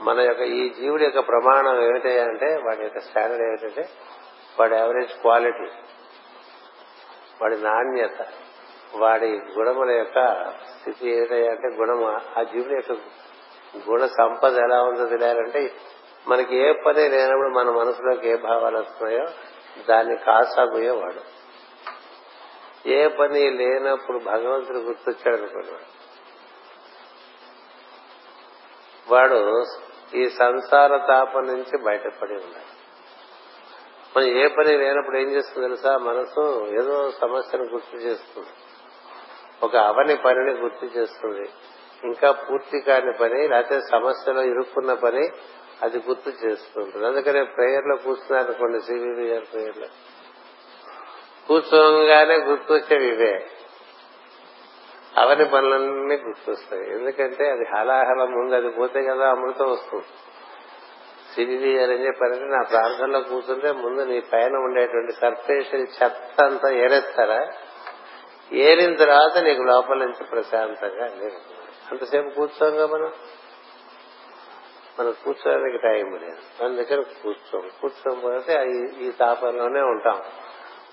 మన యొక్క ఈ జీవుడి యొక్క ప్రమాణం ఏమిటి అంటే వాడి యొక్క స్టాండర్డ్ ఏమిటంటే వాడి యావరేజ్ క్వాలిటీ వాడి నాణ్యత వాడి గుణముల యొక్క స్థితి ఏమిటంటే గుణము. ఆ జీవుడి యొక్క గుణ సంపద ఎలా ఉందో తెలియాలంటే మనకి ఏ పని లేనప్పుడు మన మనసులోకి ఏ భావాలు వస్తున్నాయో దాన్ని కాసాగుయేవాడు ఏ పని లేనప్పుడు భగవంతుడు గుర్తొచ్చాడు అనుకున్నాడు వాడు ఈ సంసార తాపం నుంచి బయటపడి ఉన్నాడు. మనం ఏ పని లేనప్పుడు ఏం చేస్తుంది తెలుసా? మనసు ఏదో సమస్యను గుర్తు చేస్తుంది. ఒక అవని పనిని గుర్తు చేస్తుంది. ఇంకా పూర్తి కాని పని లేకపోతే సమస్యలో ఇరుక్కున్న పని అది గుర్తు చేస్తుంటుంది అందుకనే ప్రేయర్లో కూర్చున్నారు కొన్ని సివివి గారి ప్రేయర్లో కూర్చోగానే గుర్తొచ్చేవి ఇవే. అవని పనులన్నీ గుర్తొస్తాయి. ఎందుకంటే అది హలాహలం ముందు అది పోతే కదా అమృతం వస్తుంది. సిరివి గారు ఏం చెప్పారంటే నా ప్రార్థనలో కూర్చుంటే ముందు నీ పైన ఉండేటువంటి సర్ఫేషన్ చెత్త అంతా ఏరేస్తారా? ఏరిన తర్వాత నీకు లోపల నుంచి ప్రశాంతంగా అంతసేపు కూర్చోంగా మనం? మనం కూర్చోడానికి టైం లేదు. మన దగ్గర కూర్చోం. కూర్చోకపోతే ఈ తాపంలోనే ఉంటాం.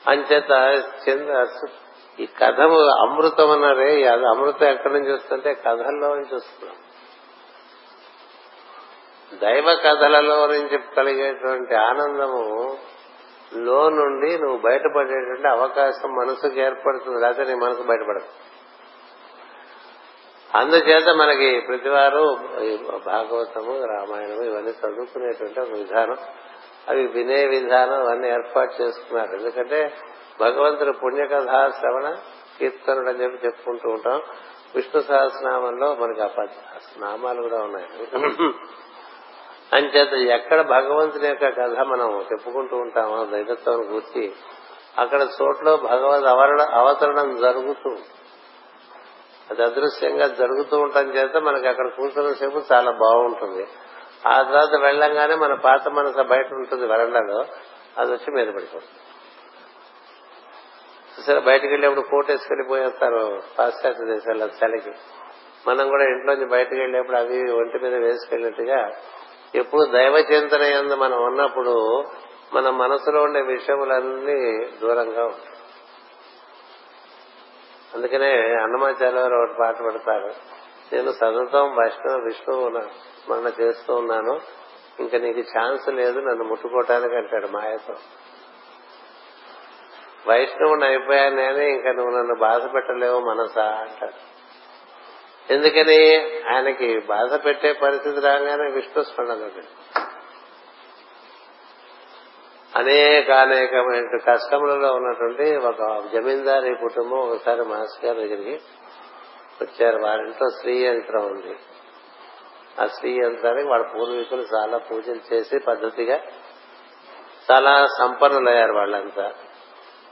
అంచేత చంద్ర ఈ కథ అమృతం అన్నారే అది అమృతం ఎక్కడి నుంచి వస్తుంటే కథల్లో నుంచి వస్తున్నాం దైవ కథలలో నుంచి కలిగేటువంటి ఆనందము లో నుండి నువ్వు బయటపడేటువంటి అవకాశం మనసుకు ఏర్పడుతుంది లేకపోతే నీ మనసు బయటపడదు. అందుచేత మనకి ప్రతివారు భాగవతము రామాయణము ఇవన్నీ చదువుకునేటువంటి ఒక విధానం అవి వినే విధానం అవన్నీ ఏర్పాటు చేసుకున్నారు. ఎందుకంటే భగవంతుడు పుణ్యకథ శ్రవణ కీర్తనుడు అని చెప్పి చెప్పుకుంటూ ఉంటాం. విష్ణు సహస్రనామంలో మనకి ఆ నామాలు కూడా ఉన్నాయి. అంచేత ఎక్కడ భగవంతుని యొక్క కథ మనం చెప్పుకుంటూ ఉంటామో దైవత్వం గుర్చి అక్కడ చోట్ల భగవద్ అవరణ అవతరణం జరుగుతూ అది అదృశ్యంగా జరుగుతూ ఉండటం చేత మనకి అక్కడ కూర్చున్న సేపు చాలా బాగుంటుంది. ఆ తర్వాత వెళ్ళంగానే మన పాత మనసు బయట ఉంటుంది వరండాలో. అది వచ్చి మీద పడిపోతుంది. సరే బయటకు వెళ్ళేప్పుడు కోట్ వేసుకెళ్ళిపోయి వస్తారు పాశ్చాత్య దేశాల్లో చలికి. మనం కూడా ఇంట్లోంచి బయటకు వెళ్ళేప్పుడు అవి ఒంటి మీద వేసుకెళ్ళినట్టుగా ఎప్పుడు దైవ చింతన ఎందు మనం ఉన్నప్పుడు మన మనసులో ఉండే విషయములన్నీ దూరంగా ఉంటాయి. అందుకనే అన్నమాచార్య ఒకటి పాట పడతారు. నేను సతతం వైష్ణవ విష్ణువు స్మరణ చేస్తూ ఉన్నాను. ఇంకా నీకు ఛాన్స్ లేదు నన్ను ముట్టుకోవటానికి అంటాడు మాయతో. వైష్ణవుని అయిపోయాను నేనే ఇంకా నువ్వు నన్ను బాధ పెట్టలేవు మనసా అంటాడు ఎందుకని? ఆయనకి బాధ పెట్టే పరిస్థితి రాగానే విష్ణు స్మరణలోకి అనేక అనేకమైన కష్టములలో ఉన్నటువంటి ఒక జమీందారీ కుటుంబం ఒకసారి మాస్ గారి దగ్గరికి వచ్చారు. వారింట్లో స్త్రీ యంత్రం ఉంది. ఆ స్త్రీ యంత్రానికి వాళ్ళ పూర్వీకులు చాలా పూజలు చేసి పద్ధతిగా చాలా సంపన్నులయ్యారు వాళ్ళంతా.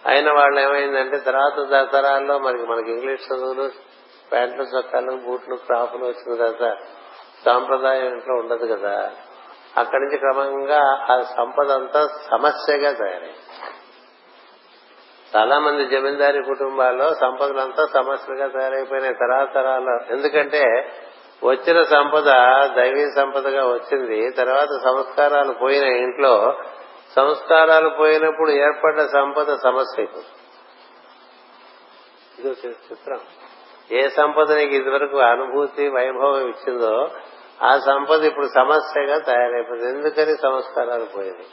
అయిన వాళ్ళు ఏమైందంటే తర్వాత దసరాల్లో మనకి మనకి ఇంగ్లీష్ చదువులు ప్యాంట్లు చొక్కాలు బూట్లు క్రాఫ్లు వచ్చిన తర్వాత సాంప్రదాయం ఇంట్లో ఉండదు కదా. అక్కడి నుంచి క్రమంగా ఆ సంపద అంతా సమస్యగా తయారైంది. చాలా మంది జమీందారీ కుటుంబాల్లో సంపదలంతా సమస్యలుగా తయారైపోయినాయి తరాతరాల్లో ఎందుకంటే వచ్చిన సంపద దైవీ సంపదగా వచ్చింది తర్వాత సంస్కారాలు పోయిన ఇంట్లో. సంస్కారాలు పోయినప్పుడు ఏర్పడ్డ సంపద సమస్య ఇది. చిత్రం. ఏ సంపద నీకు ఇదివరకు అనుభూతి వైభవం ఇచ్చిందో ఆ సంపద ఇప్పుడు సమస్యగా తయారైపోయింది. ఎందుకని సంస్కారాలు పోయింది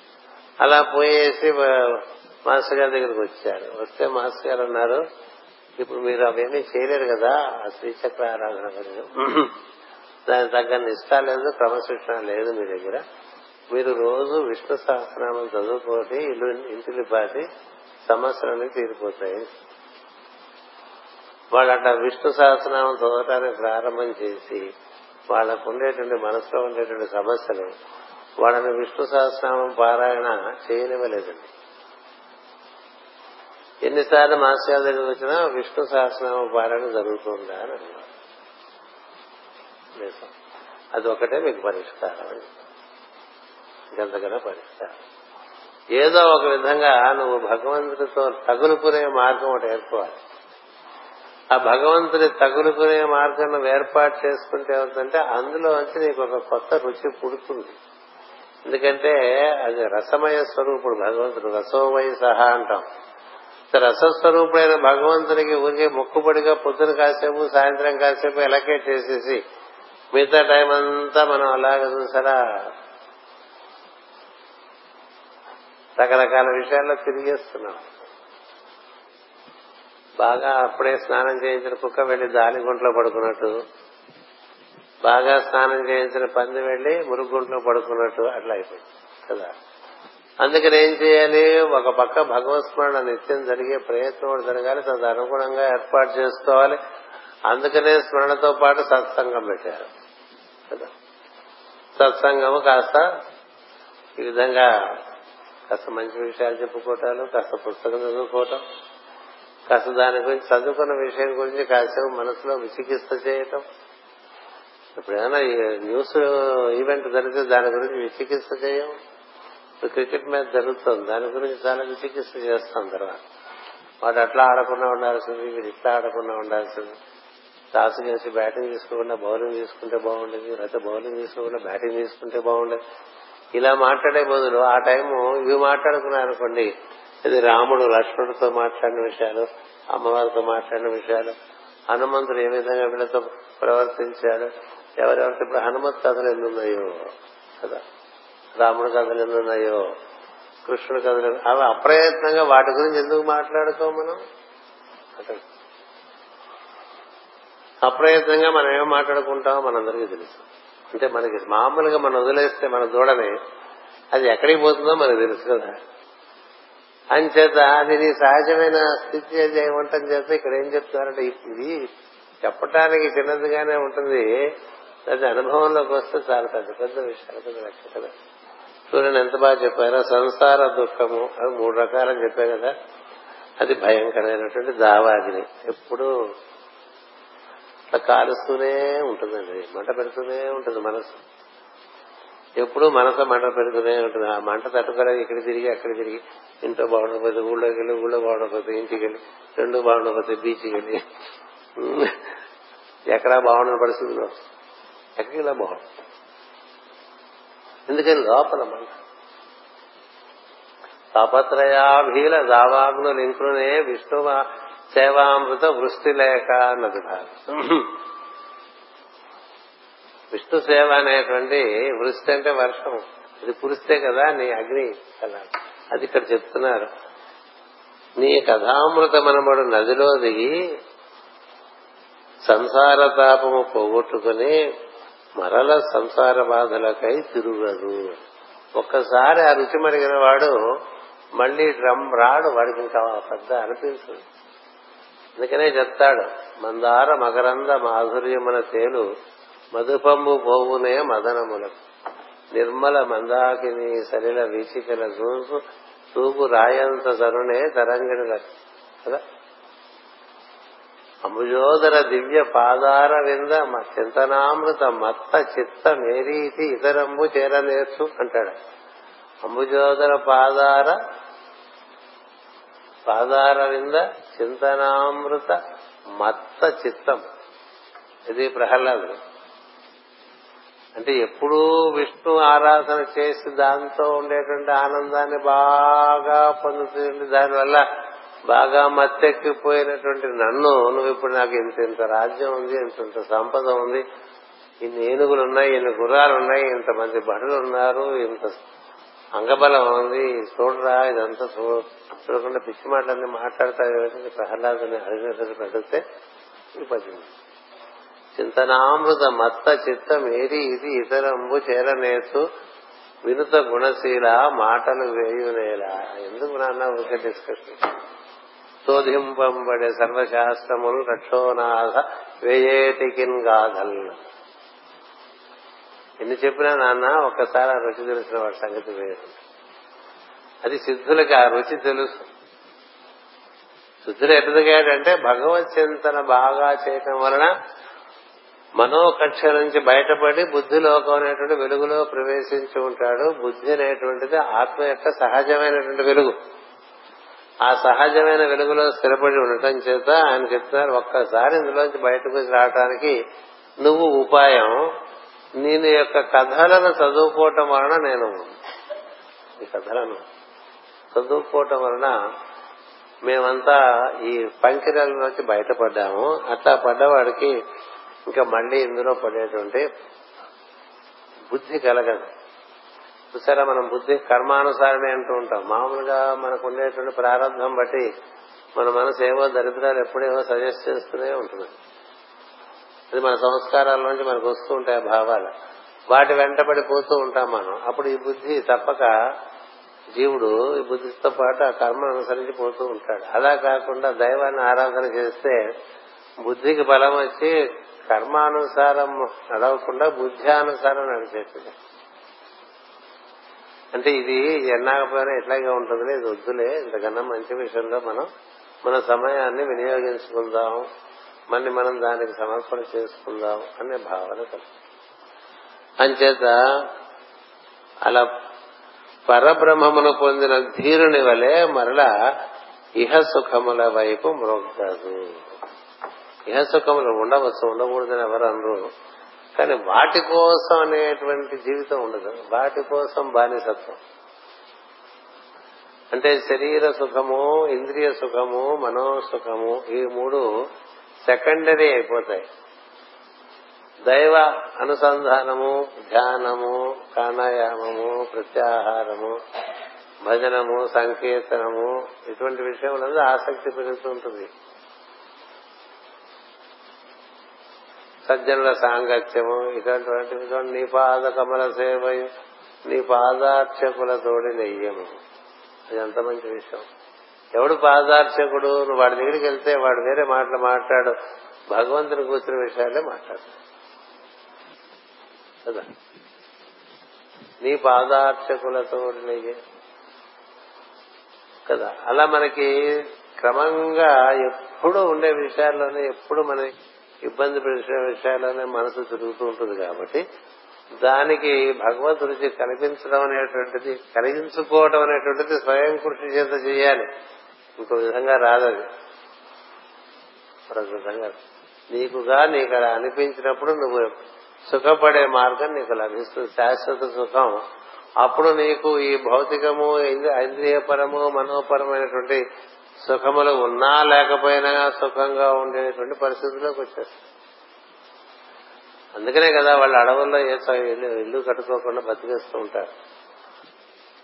అలా పోయేసి మాస్టర్ గారి దగ్గరికి వచ్చారు. వస్తే మాస్టర్ గారు అన్నారు ఇప్పుడు మీరు అవేమీ చేయలేరు కదా ఆ శ్రీచక్ర ఆరాధన దానికి తగ్గ నిష్ట లేదు క్రమశిక్షణ లేదు మీ దగ్గర. మీరు రోజు విష్ణు సహస్రనామం చదువుకోతే ఇల్లు ఇంటిని పాటి సమస్యలన్నీ తీరిపోతాయి. వాళ్ళు అట్లా విష్ణు సహస్రనామం చదవటానికి ప్రారంభం చేసి వాళ్ళకు ఉండేటువంటి మనసులో ఉండేటువంటి సమస్యలు వాళ్ళని విష్ణు సహస్రనామం పారాయణ చేయనివ్వలేదండి. ఎన్నిసార్లు మాస్టర్ దగ్గర వచ్చినా విష్ణు సహస్రనామం పారాయణ జరుగుతుందా అని అన్నారు అది ఒకటే మీకు పరిష్కారం అని ఇంకంతకన్నా పరిష్కారం ఏదో ఒక విధంగా నువ్వు భగవంతుడితో తగులుకునే మార్గం ఒకటి ఏర్పడాలి. ఆ భగవంతుడి తగులుకునే మార్గం నువ్వు ఏర్పాటు చేసుకుంటే ఏమవుతుందంటే అందులో వచ్చి నీకు ఒక కొత్త రుచి పుడుతుంది. ఎందుకంటే అది రసమయ స్వరూపుడు భగవంతుడు రసోమయ సహా అంటాం. రసస్వరూపుడైన భగవంతునికి ఊరికే మొక్కుబడిగా పొద్దున కాసేపు సాయంత్రం కాసేపు ఎలకే చేసేసి మిగతా టైం అంతా మనం అలాగ చూసారా రకరకాల విషయాల్లో తిరిగేస్తున్నాం బాగా అప్పుడే స్నానం చేయించిన కుక్క వెళ్ళి దానిగుంట్లో పడుకున్నట్టు బాగా స్నానం చేయించిన పంది వెళ్ళి మురుగుంట్లో పడుకున్నట్టు అట్లా అయిపోయింది కదా? అందుకని ఏం చేయాలి? ఒక పక్క భగవత్ స్మరణ నిత్యం జరిగే ప్రయత్నం కూడా జరగాలి తదు అనుగుణంగా ఏర్పాటు చేసుకోవాలి. అందుకనే స్మరణతో పాటు సత్సంగం పెట్టారు కదా? సత్సంగము కాస్త ఈ విధంగా కాస్త మంచి విషయాలు చెప్పుకోవటాలు కాస్త పుస్తకం చదువుకోవటం కాస్త దాని గురించి చదువుకున్న విషయం గురించి కాసేపు మనసులో విచికిత్స చేయటం. ఇప్పుడు ఏమైనా న్యూస్ ఈవెంట్ జరిగితే దాని గురించి విచికిత్స చేయం. ఇప్పుడు క్రికెట్ మ్యాచ్ జరుగుతుంది దాని గురించి చాలా విచికిత్స చేస్తాం తర్వాత. వాడు అట్లా ఆడకుండా ఉండాల్సింది వీడు ఇట్లా ఆడకుండా ఉండాల్సింది. టాస్ చేసి బ్యాటింగ్ తీసుకోకుండా బౌలింగ్ తీసుకుంటే బాగుండేది లేకపోతే బౌలింగ్ తీసుకోకుండా బ్యాటింగ్ తీసుకుంటే బాగుండేది. ఇలా మాట్లాడే బదులు ఆ టైము ఇవి మాట్లాడుకున్నారనుకోండి ఇది రాముడు లక్ష్మణుడితో మాట్లాడిన విషయాలు అమ్మవారితో మాట్లాడిన విషయాలు హనుమంతుడు ఏ విధంగా వీళ్ళతో ప్రవర్తించాడు ఎవరెవరితో ఇప్పుడు హనుమత్ కథలు ఎన్నున్నాయో కదా? రాముడు కథలు ఎన్నున్నాయో? కృష్ణుడు కథలు అవి అప్రయత్నంగా వాటి గురించి ఎందుకు మాట్లాడుకో మనం? అప్రయత్నంగా మనం ఏం మాట్లాడుకుంటామో మనందరికీ తెలుసు. అంటే మనకి మామూలుగా మనం వదిలేస్తే మన దూడని అది ఎక్కడికి పోతుందో మనకు తెలుసు కదా. అంచేత అది నీ సహజమైన స్థితి అది ఏమంటని చేత ఇక్కడ ఏం చెప్తున్నారంటే ఇది చెప్పటానికి చిన్నదిగానే ఉంటుంది. అది అనుభవంలోకి వస్తే చాలా పెద్ద పెద్ద విషయాలు పెద్ద కదా సూర్యుని ఎంత బాగా చెప్పారో సంసార దుఃఖము అది మూడు రకాలని చెప్పారు కదా. అది భయంకరమైనటువంటి దావాగ్ని ఎప్పుడు కాలుస్తూనే ఉంటుందండి. మంట పెడుతూనే ఉంటుంది మనసు. ఎప్పుడు మనసు మంట పెడుతూనే ఉంటుంది. ఆ మంట తట్టుకోలేదు ఇక్కడ తిరిగి అక్కడ తిరిగి ఇంట్లో బాగుండకపోతే ఊళ్ళోకి వెళ్ళి ఊళ్ళో బాగుండకపోతే ఇంటికి వెళ్ళి రెండు బాగుండకపోతే బీచ్కి వెళ్ళి [LAUGHS] ఎక్కడా బాగుండని పరిస్థితుల్లో ఎక్కడికి ఇలా బాగుంది ఎందుకని లోపల మంట. తపత్రయాభీల దావాగ్నులు ఇంకునే విష్ణు సేవామృత వృష్టి లేక అన్నది భాగం. విష్ణు సేవ అనేటువంటి వృష్టి అంటే వర్షం. ఇది కురిస్తే కదా నీ అగ్ని కదా. అది ఇక్కడ చెప్తున్నారు. నీ కథామృతమనబడు నదిలో దిగి సంసార తాపము పోగొట్టుకుని మరల సంసార బాధలకై తిరుగదు. ఒక్కసారి ఆ రుచి మరిగిన వాడు మళ్ళీ డ్రమ్ రాడు వాడికి ఇంకా పెద్ద అనిపించదు. అందుకనే చెప్తాడు మందార మకరంద మాధుర్యమున తేలు మధుపంబు పోవునే మదనములకు నిర్మల మందాకిని సలిల వీచికల చూసు తూపు రాయంత తరుణే తరంగిణులకు కదా? అంబుజోదర దివ్య పాదార వింద చింతనామృత మత్త చిత్త మేరీతి ఇతరంబు చేర నేర్చు అంటాడు. అంబుజోదర పాదార పాదార వింద చింతనామృత మత్త చిత్తం. ఇది ప్రహ్లాదుడు. అంటే ఎప్పుడూ విష్ణు ఆరాధన చేసి దాంతో ఉండేటువంటి ఆనందాన్ని బాగా పొందుతుంది. దానివల్ల బాగా మత్తెక్కిపోయినటువంటి నన్ను నువ్వు ఇప్పుడు నాకు ఇంత ఇంత రాజ్యం ఉంది ఇంత ఇంత సంపద ఉంది ఇన్ని ఏనుగులు ఉన్నాయి ఇన్ని గుర్రాలు ఉన్నాయి ఇంతమంది బడులు ఉన్నారు ఇంత అంగబలం ఉంది. చూడరా ఇదంతా చూడకుండా పిచ్చి మాటలన్నీ మాట్లాడతాయి ప్రహ్లాదని అడిగినట్టు అడిగితే ఈ పద్యం చింతనామృత మత్త చిత్తం ఏది ఇది ఇతరంబు చేరనేసు వినుత గుణశీల మాటలు వేయునేలా ఎందుకు నాన్న ఊరికే డిస్కషన్ శోధింపబడే సర్వశాస్త్రములు రక్షోనాథ వేయేటికిన్ గాథల్ ఎన్ని చెప్పినా నాన్న ఒక్కసారి ఆ రుచి తెలిసిన వాడి సంగతి వేరు. అది సిద్ధులకి ఆ రుచి తెలుసు. శుద్ధుడు ఎదుగుగాడంటే భగవత్ చింతన బాగా చేయటం వలన మనోకక్ష నుంచి బయటపడి బుద్ధి లోకం అనేటువంటి వెలుగులో ప్రవేశించి ఉంటాడు. బుద్ధి అనేటువంటిది ఆత్మ యొక్క సహజమైనటువంటి వెలుగు. ఆ సహజమైన వెలుగులో స్థిరపడి ఉండటం చేత ఆయన చెప్తున్నారు ఒక్కసారి ఇందులోంచి బయటకు రావడానికి నువ్వు ఉపాయం నేను యొక్క కథలను చదువుకోవటం వలన నేను ఈ కథలను చదువుకోవటం వలన మేమంతా ఈ పంకిరల నుంచి బయటపడ్డాము. అట్లా పడ్డవాడికి ఇంకా మళ్ళీ ఇందులో పడేటువంటి బుద్ధి కలగదు. చూసారా మనం బుద్ధి కర్మానుసారమే అంటూ ఉంటాం. మామూలుగా మనకు ఉండేటువంటి ప్రారంభం బట్టి మన మనసు ఏవో దరిద్రాలు ఎప్పుడేవో సజెస్ట్ చేస్తూనే ఉంటుంది అది మన సంస్కారాల నుంచి మనకు వస్తూ ఉంటాయి భావాలు. వాటి వెంటబడి పోతూ ఉంటాం మనం. అప్పుడు ఈ బుద్ధి తప్పక జీవుడు ఈ బుద్ధితో పాటు ఆ కర్మ అనుసరించి పోతూ ఉంటాడు. అలా కాకుండా దైవాన్ని ఆరాధన చేస్తే బుద్ధికి బలం వచ్చి కర్మానుసారం నడవకుండా బుద్ధ్యానుసారం నడిచేస్తుంది. అంటే ఇది ఎన్నాకపోయినా ఎట్లాగే ఉంటుంది ఇది వద్దులే ఇంతకన్నా మంచి విషయంలో మనం మన సమయాన్ని వినియోగించుకుందాం. మళ్ళీ మనం దానికి సమర్పణ చేసుకుందాం అనే భావన కలుగు అంచేత అలా పరబ్రహ్మమును పొందిన ధీరుని వలె మరలా ఇహ సుఖముల వైపు మ్రొగ్గదు ఇహ సుఖములు ఉండవచ్చు ఉండకూడదని ఎవరు అనరు. కానీ వాటి కోసం అనేటువంటి జీవితం ఉండదు. వాటి కోసం బానిసత్వం. అంటే శరీర సుఖము ఇంద్రియ సుఖము మనోసుఖము ఈ మూడు సెకండరీ అయిపోతాయి. దైవ అనుసంధానము ధ్యానము ప్రాణాయామము ప్రత్యాహారము భజనము సంకీర్తనము ఇటువంటి విషయంలో ఆసక్తి పెరుగుతుంటుంది సజ్జనుల సాంగత్యము ఇటువంటి నీ పాద కమల సేవ నీ పాదార్చకుల తోడి నెయ్యము. అది ఎంత మంచి విషయం. ఎవడు పాదార్చకుడు నువ్వు వాడి దగ్గరికి వెళ్తే వాడు వేరే మాటలు మాట్లాడు. భగవంతుని కూర్చున్న విషయాలే మాట్లాడతాడు కదా? నీ పాదార్చకులతో నెయ్యి కదా? అలా మనకి క్రమంగా ఎప్పుడు ఉండే విషయాల్లోనే ఎప్పుడు మన ఇబ్బంది పెట్టిన విషయాల్లోనే మనసు తిరుగుతూ ఉంటుంది కాబట్టి దానికి భగవద్ రుచి కనిపించడం అనేటువంటిది కలిగించుకోవడం అనేటువంటిది స్వయం కృషి చేత చేయాలి. ఇంకో విధంగా రాదది. మరొక విధంగా నీకుగా నీకు అలా అనిపించినప్పుడు నువ్వు సుఖపడే మార్గం నీకు లభిస్తుంది. శాశ్వత సుఖం. అప్పుడు నీకు ఈ భౌతికము ఇంద్రియపరము మనోపరమైనటువంటి సుఖములు ఉన్నా లేకపోయినా సుఖంగా ఉండేటువంటి పరిస్థితుల్లోకి వచ్చేస్తుంది అందుకనే కదా వాళ్ళు అడవుల్లో ఏ ఇల్లు ఇల్లు కట్టుకోకుండా బతికేస్తూ ఉంటారు.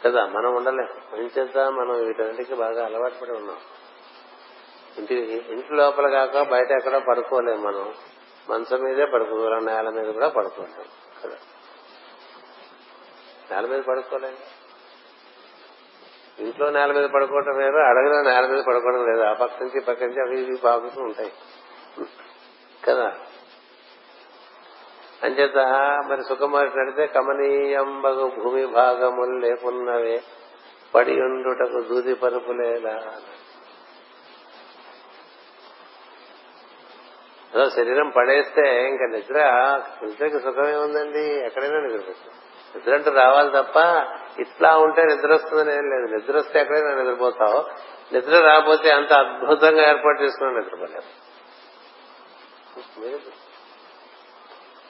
కదా మనం ఉండలేం. చేత మనం వీటన్నిటికీ బాగా అలవాటు పడి ఉన్నాం. ఇంటి ఇంటి లోపల కాక బయట ఎక్కడో పడుకోలేం మనం. మంచం మీదే పడుకోగలం నేల మీద కూడా పడుకుంటాం. కదా. నేల మీద పడుకోలేం. ఇంట్లో నేల మీద పడుకోవటం వేరు అడవిలో నేల మీద పడుకోవడం లేదు ఆ పక్క నుంచి పక్క నుంచి అవి ఇవి బాగుతూ ఉంటాయి. కదా. అంచేత మరి సుఖమార్గం నడితే కమనీయంబగు భూమి భాగములు లేకున్నవే పడి ఉండుటకు దూది పరుపులేలా అదో శరీరం పడేస్తే ఇంకా నిద్ర నిద్రకి సుఖమే ఉందండి ఎక్కడైనా నిద్రపోతుంది. నిద్ర అంటూ రావాలి తప్ప ఇట్లా ఉంటే నిద్ర వస్తుందని ఏం లేదు. నిద్ర వస్తే ఎక్కడైనా నిద్రపోతావు. నిద్ర రాకపోతే అంత అద్భుతంగా ఏర్పాటు చేసుకున్నా నిద్రపోలేదు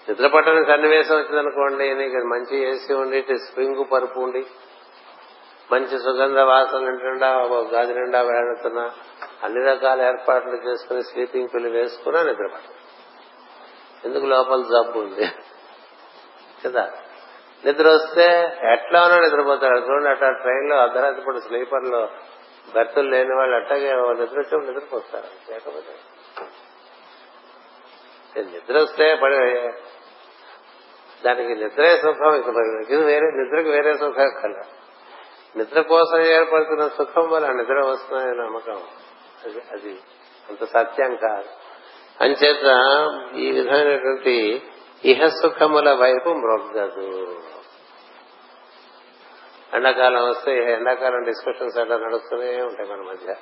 నిద్రపట్టని సన్నివేశం వచ్చిందనుకోండి నీకు మంచి ఏసీ ఉండి స్ప్రింగ్ పరుపు ఉండి మంచి సుగంధ వాసన నిండా గాజు నిండా వేడుతున్నా అన్ని రకాల ఏర్పాట్లు చేసుకుని స్లీపింగ్ పిల్లి వేసుకున్నా నిద్ర ఎందుకు లోపల జబ్బు ఉంది? కదా? నిద్ర వస్తే ఎట్లా ఉన్నా నిద్రపోతాడు. చూడండి అట్లా ట్రైన్లో అర్ధరాత్రి పూట స్లీపర్లో బెర్తులు లేని వాళ్ళు అట్టగే నిద్ర వచ్చి నిద్రపోతారు. లేకపోతే నిద్ర వస్తే పడి దానికి నిద్రే సుఖం ఇక ఇది వేరే నిద్రకు వేరే సుఖం కల నిద్ర కోసం ఏర్పడుతున్న సుఖం వల్ల నిద్ర వస్తుందనే నమ్మకం. అది అది అంత సత్యం కాదు. అంచేత ఈ విధమైనటువంటి ఇహ సుఖముల వైపు మ్రొగ్గదు. ఎండాకాలం వస్తే ఎండాకాలం డిస్కషన్స్ అట్లా నడుస్తూనే ఉంటాయి మన మధ్య.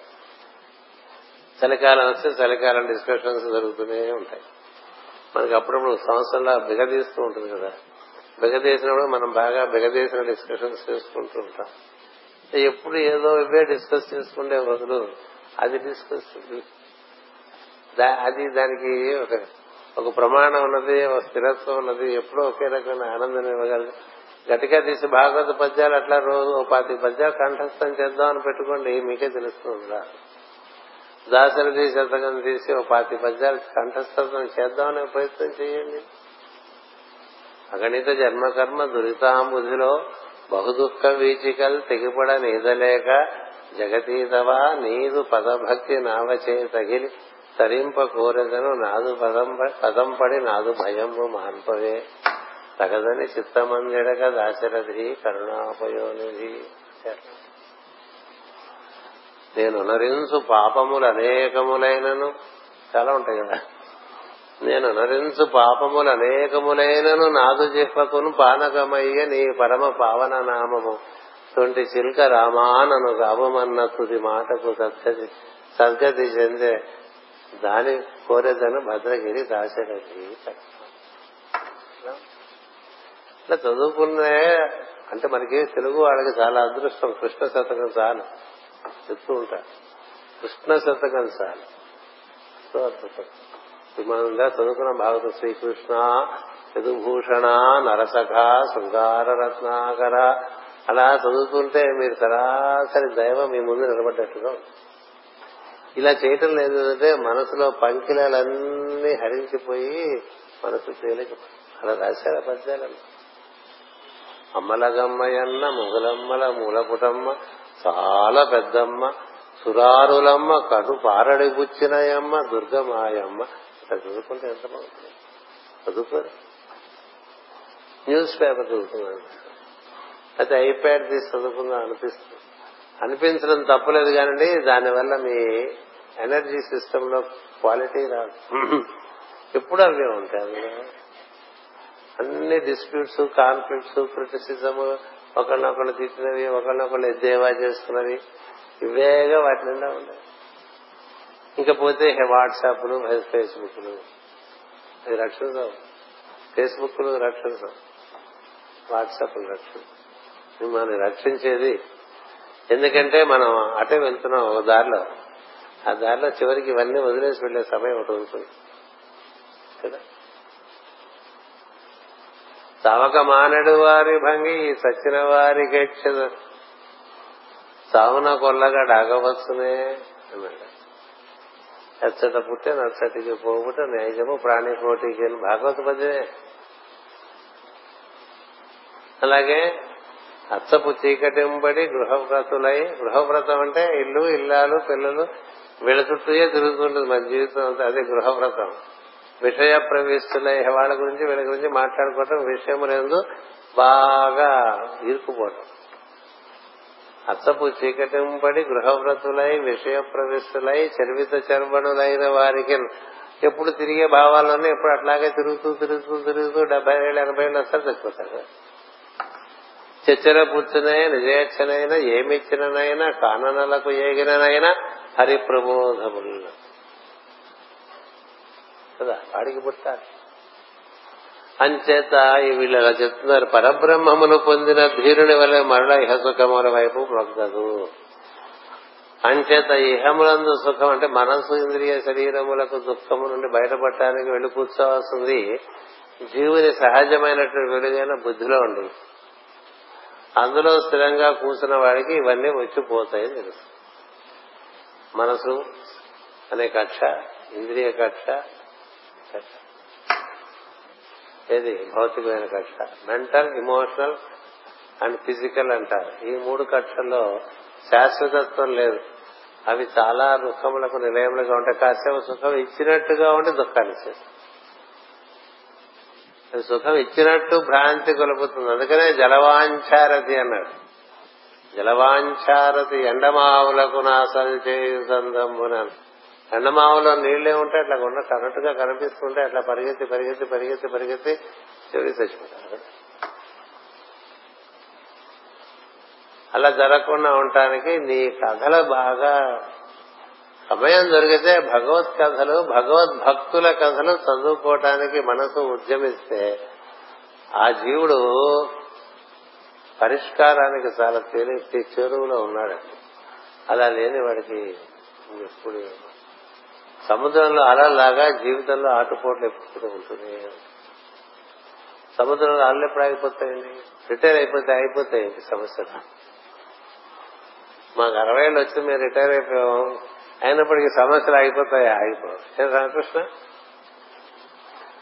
చలికాలం వస్తే చలికాలం డిస్కషన్స్ జరుగుతూనే ఉంటాయి. మనకి అప్పుడప్పుడు సంవత్సరంలో బిగదీస్తూ ఉంటుంది కదా. బిగదీసినప్పుడు మనం బాగా బిగదీసిన డిస్కషన్స్ చేసుకుంటూ ఉంటాం. ఎప్పుడు ఏదో ఇవే డిస్కస్ చేసుకుంటే బదులు అది డిస్కస్ అది దానికి ఒక ఒక ప్రమాణం ఉన్నది ఒక స్థిరత్వం ఉన్నది ఎప్పుడో ఒకే రకమైన ఆనందం ఇవ్వగలదు. గట్టిగా తీసి భాగవత పద్యాలు అట్లా రోజు పాతి పద్యాలు కంఠస్థం చేద్దాం అని పెట్టుకోండి మీకే తెలుస్తుందా? దాసరి తీసి శతకం తీసి ఒక పాతి పద్యాలు కంఠస్థం చేద్దామనే ప్రయత్నం చేయండి. అగణిత జన్మకర్మ దురితాంబుధిలో బహుదుఃఖ వీచికల్ తెగిపడ నీదలేక జగతీతవా నీదు పదభక్తి నావచే తగిలి తరింప కోరదను నాదు పదం పదం పడి నాదు భయము మాన్పవే తగదని చిత్తమందిడక దాశరథి కరుణాపయోనిధి. నేను నరించు పాపములు అనేకములైనను. చాలా ఉంటాయి కదా. నేను నరించు పాపములు అనేకములైనను నాదు చెప్పకును పానకమయ్య నీ పరమ పావన నామము. తొంటి చిల్క రామానను గావమన్న తుది మాటకు సద్గతి సద్గతి చెందే దాని కోరేదను భద్రగిరి దాశరథి ఇట్లా చదువుకునే అంటే మనకి తెలుగు వాళ్ళకి చాలా అదృష్టం. కృష్ణ శతకం చాలు. చెప్తూ ఉంటారు కృష్ణ శతకం సార్. ఎంతో అద్భుతం విమానంగా చదువుకున్న భాగవత శ్రీకృష్ణ యదుభూషణ నరసఖ శృంగార రత్నాకర అలా చదువుతుంటే మీరు సరాసరి దైవం మీ ముందు నిలబడ్డట్టుగా ఇలా చేయటం లేదు అంటే మనసులో పంకిలాలన్నీ హరించిపోయి మనసు తేలిక అలా రాశారు పద్యాలను అమ్మలగమ్మయన్న ముగలమ్మల మూలపుటమ్మ చాలా పెద్దమ్మ. సురారులమ్మ కడు పారడి బుచ్చినయమ్మ దుర్గమాయమ్మ. ఇట్లా చదువుకుంటే ఎంత బాగుంటుంది. చదువుకోరు. న్యూస్ పేపర్ చదువుతున్నాను అయితే ఐప్యాడ్ తీసి చదువుకుందాం అనిపిస్తుంది. అనిపించడం తప్పలేదు కానండి దానివల్ల మీ ఎనర్జీ సిస్టమ్లో క్వాలిటీ రాదు. ఎప్పుడు అవే ఉంటాయి అందులో. అన్ని డిస్ప్యూట్స్ కాన్ఫ్లిక్ట్స్ క్రిటిసిజము ఒకళ్ళనొకళ్ళు తిట్టినవి ఒకళ్ళనొకళ్ళు ఎద్దేవా చేసుకున్నవి ఇవేగా వాటి నిండా ఉన్నాయి ఇంకా పోతే వాట్సాప్లు ఫేస్బుక్లు. అది రక్షణ ఫేస్బుక్లు రక్షణ వాట్సాప్లు రక్షణ. మిమ్మల్ని రక్షించేది. ఎందుకంటే మనం అటే వెళ్తున్నాం ఒక దారిలో. ఆ దారిలో చివరికి ఇవన్నీ వదిలేసి వెళ్ళే సమయం ఒకటి ఉంటుంది. కదా? తవక మానడు వారి భంగి సచిన వారి వారికి సావున కొల్లగా డాగవచ్చునే అన్నాడు. ఎచ్చట పుట్టే నచ్చటికి పోగుట నైజము ప్రాణి కోటికి అని భాగవత పద్యమే అలాగే అచ్చపు చీకటింబడి గృహవ్రతులై గృహవ్రతం అంటే ఇల్లు ఇల్లాలు పిల్లలు వీళ్ళ చుట్టూయే తిరుగుతుంటుంది మన జీవితం అంతా అదే గృహవ్రతం. విషయ ప్రవేశులై వాళ్ళ గురించి వీళ్ళ గురించి మాట్లాడుకోవటం విషయములందు బాగా ఇరుకుపోవటం అత్తపు చీకటింపడి గృహవ్రతులై విషయ ప్రవేశులై చర్విత చర్మణులైన వారికి ఎప్పుడు తిరిగే భావాలను ఎప్పుడు అట్లాగే తిరుగుతూ తిరుగుతూ తిరుగుతూ డెబ్బై ఏళ్ళు ఎనభై ఏళ్ళు వస్తారు చచ్చిపోతారు. చచ్చర పుచ్చునై నిజేచ్ఛనైన ఏమిచ్చిననైనా కాననలకు ఏగిననైనా హరిప్రబోధములు. కదా? వాడికి పుట్టాలి. అంచేత వీళ్ళు అలా చెప్తున్నారు పరబ్రహ్మమును పొందిన ధీరుని వలె మరల ఇహ సుఖముల వైపు మొగ్గదు. అంచేత ఇహములందు సుఖం అంటే మనసు ఇంద్రియ శరీరములకు దుఃఖము నుండి బయటపడటానికి వెళ్ళి కూర్చోవాల్సింది జీవుని సహజమైనటువంటి వెలుగైన బుద్ధిలో ఉండి అందులో స్థిరంగా కూర్చున్న వాడికి ఇవన్నీ వచ్చిపోతాయని తెలుసు. మనసు అనే కక్ష ఇంద్రియ కక్ష కక్ష ఏది? భౌతికమైన కక్ష. మెంటల్ ఇమోషనల్ అండ్ ఫిజికల్ అంటారు. ఈ మూడు కక్షల్లో శాశ్వతత్వం లేదు. అవి చాలా దుఃఖములకు నిలయములుగా ఉంటాయి కాసేపు సుఖం ఇచ్చినట్టుగా ఉండి దుఃఖాన్ని ఇచ్చేస్తాయి. సుఖం ఇచ్చినట్టు భ్రాంతి కొలుపుతుంది. అందుకనే జలవాంఛారతి అన్నాడు. జలవాంఛారతి ఎండమావులకు నాశనం చేయు సందంబున ఎండమావలో నీళ్ళే ఉంటే అట్లా ఉన్న కరెక్ట్గా కనిపిస్తుంటే అట్లా పరిగెత్తి పరిగెత్తి పరిగెత్తి పరిగెత్తి చివరికి చచ్చిపోతారు. అలా జరగకుండా ఉండటానికి నీ కథలు బాగా సమయం దొరికితే భగవత్ కథలు భగవద్భక్తుల కథలు చదువుకోవటానికి మనసు ఉద్యమిస్తే ఆ జీవుడు పరిష్కారానికి చాలా తేలి చెరువులో ఉన్నాడండి. అలా లేని వాడికి ఎప్పుడు సముద్రంలో అలలాగా జీవితంలో ఆటుపోట్లు ఎప్పుడు ఉంటుంది సముద్రంలో అల్లు ఎప్పుడు ఆగిపోతాయండి? రిటైర్ అయిపోతే అయిపోతాయి సమస్య మాకు అరవై ఏళ్ళు వచ్చి మేము రిటైర్ అయిపోయాం అయినప్పటికీ సమస్యలు ఆగిపోతాయి ఆగిపోవు. ఏం రామకృష్ణ?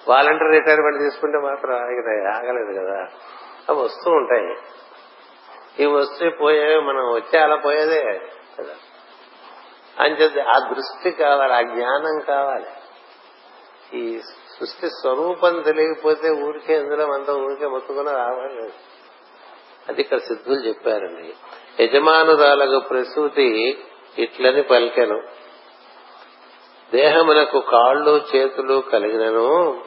వాలంటీర్ రిటైర్మెంట్ తీసుకుంటే మాత్రం ఆగినాయి ఆగలేదు కదా. అవి వస్తూ ఉంటాయి. ఈ వస్తే పోయే మనం వచ్చే అలా పోయేదే కదా. అంచేది ఆ దృష్టి కావాలి ఆ జ్ఞానం కావాలి. ఈ సృష్టి స్వరూపం తెలియకపోతే ఊరికే ఇందులో అంతా ఊరికే మొత్తుకున్న రావాలి అది ఇక్కడ సిద్ధులు చెప్పారండి. యజమానురాలకు ప్రసూతి ఇట్లని పలికెను. దేహమునకు కాళ్ళు చేతులు కలిగినను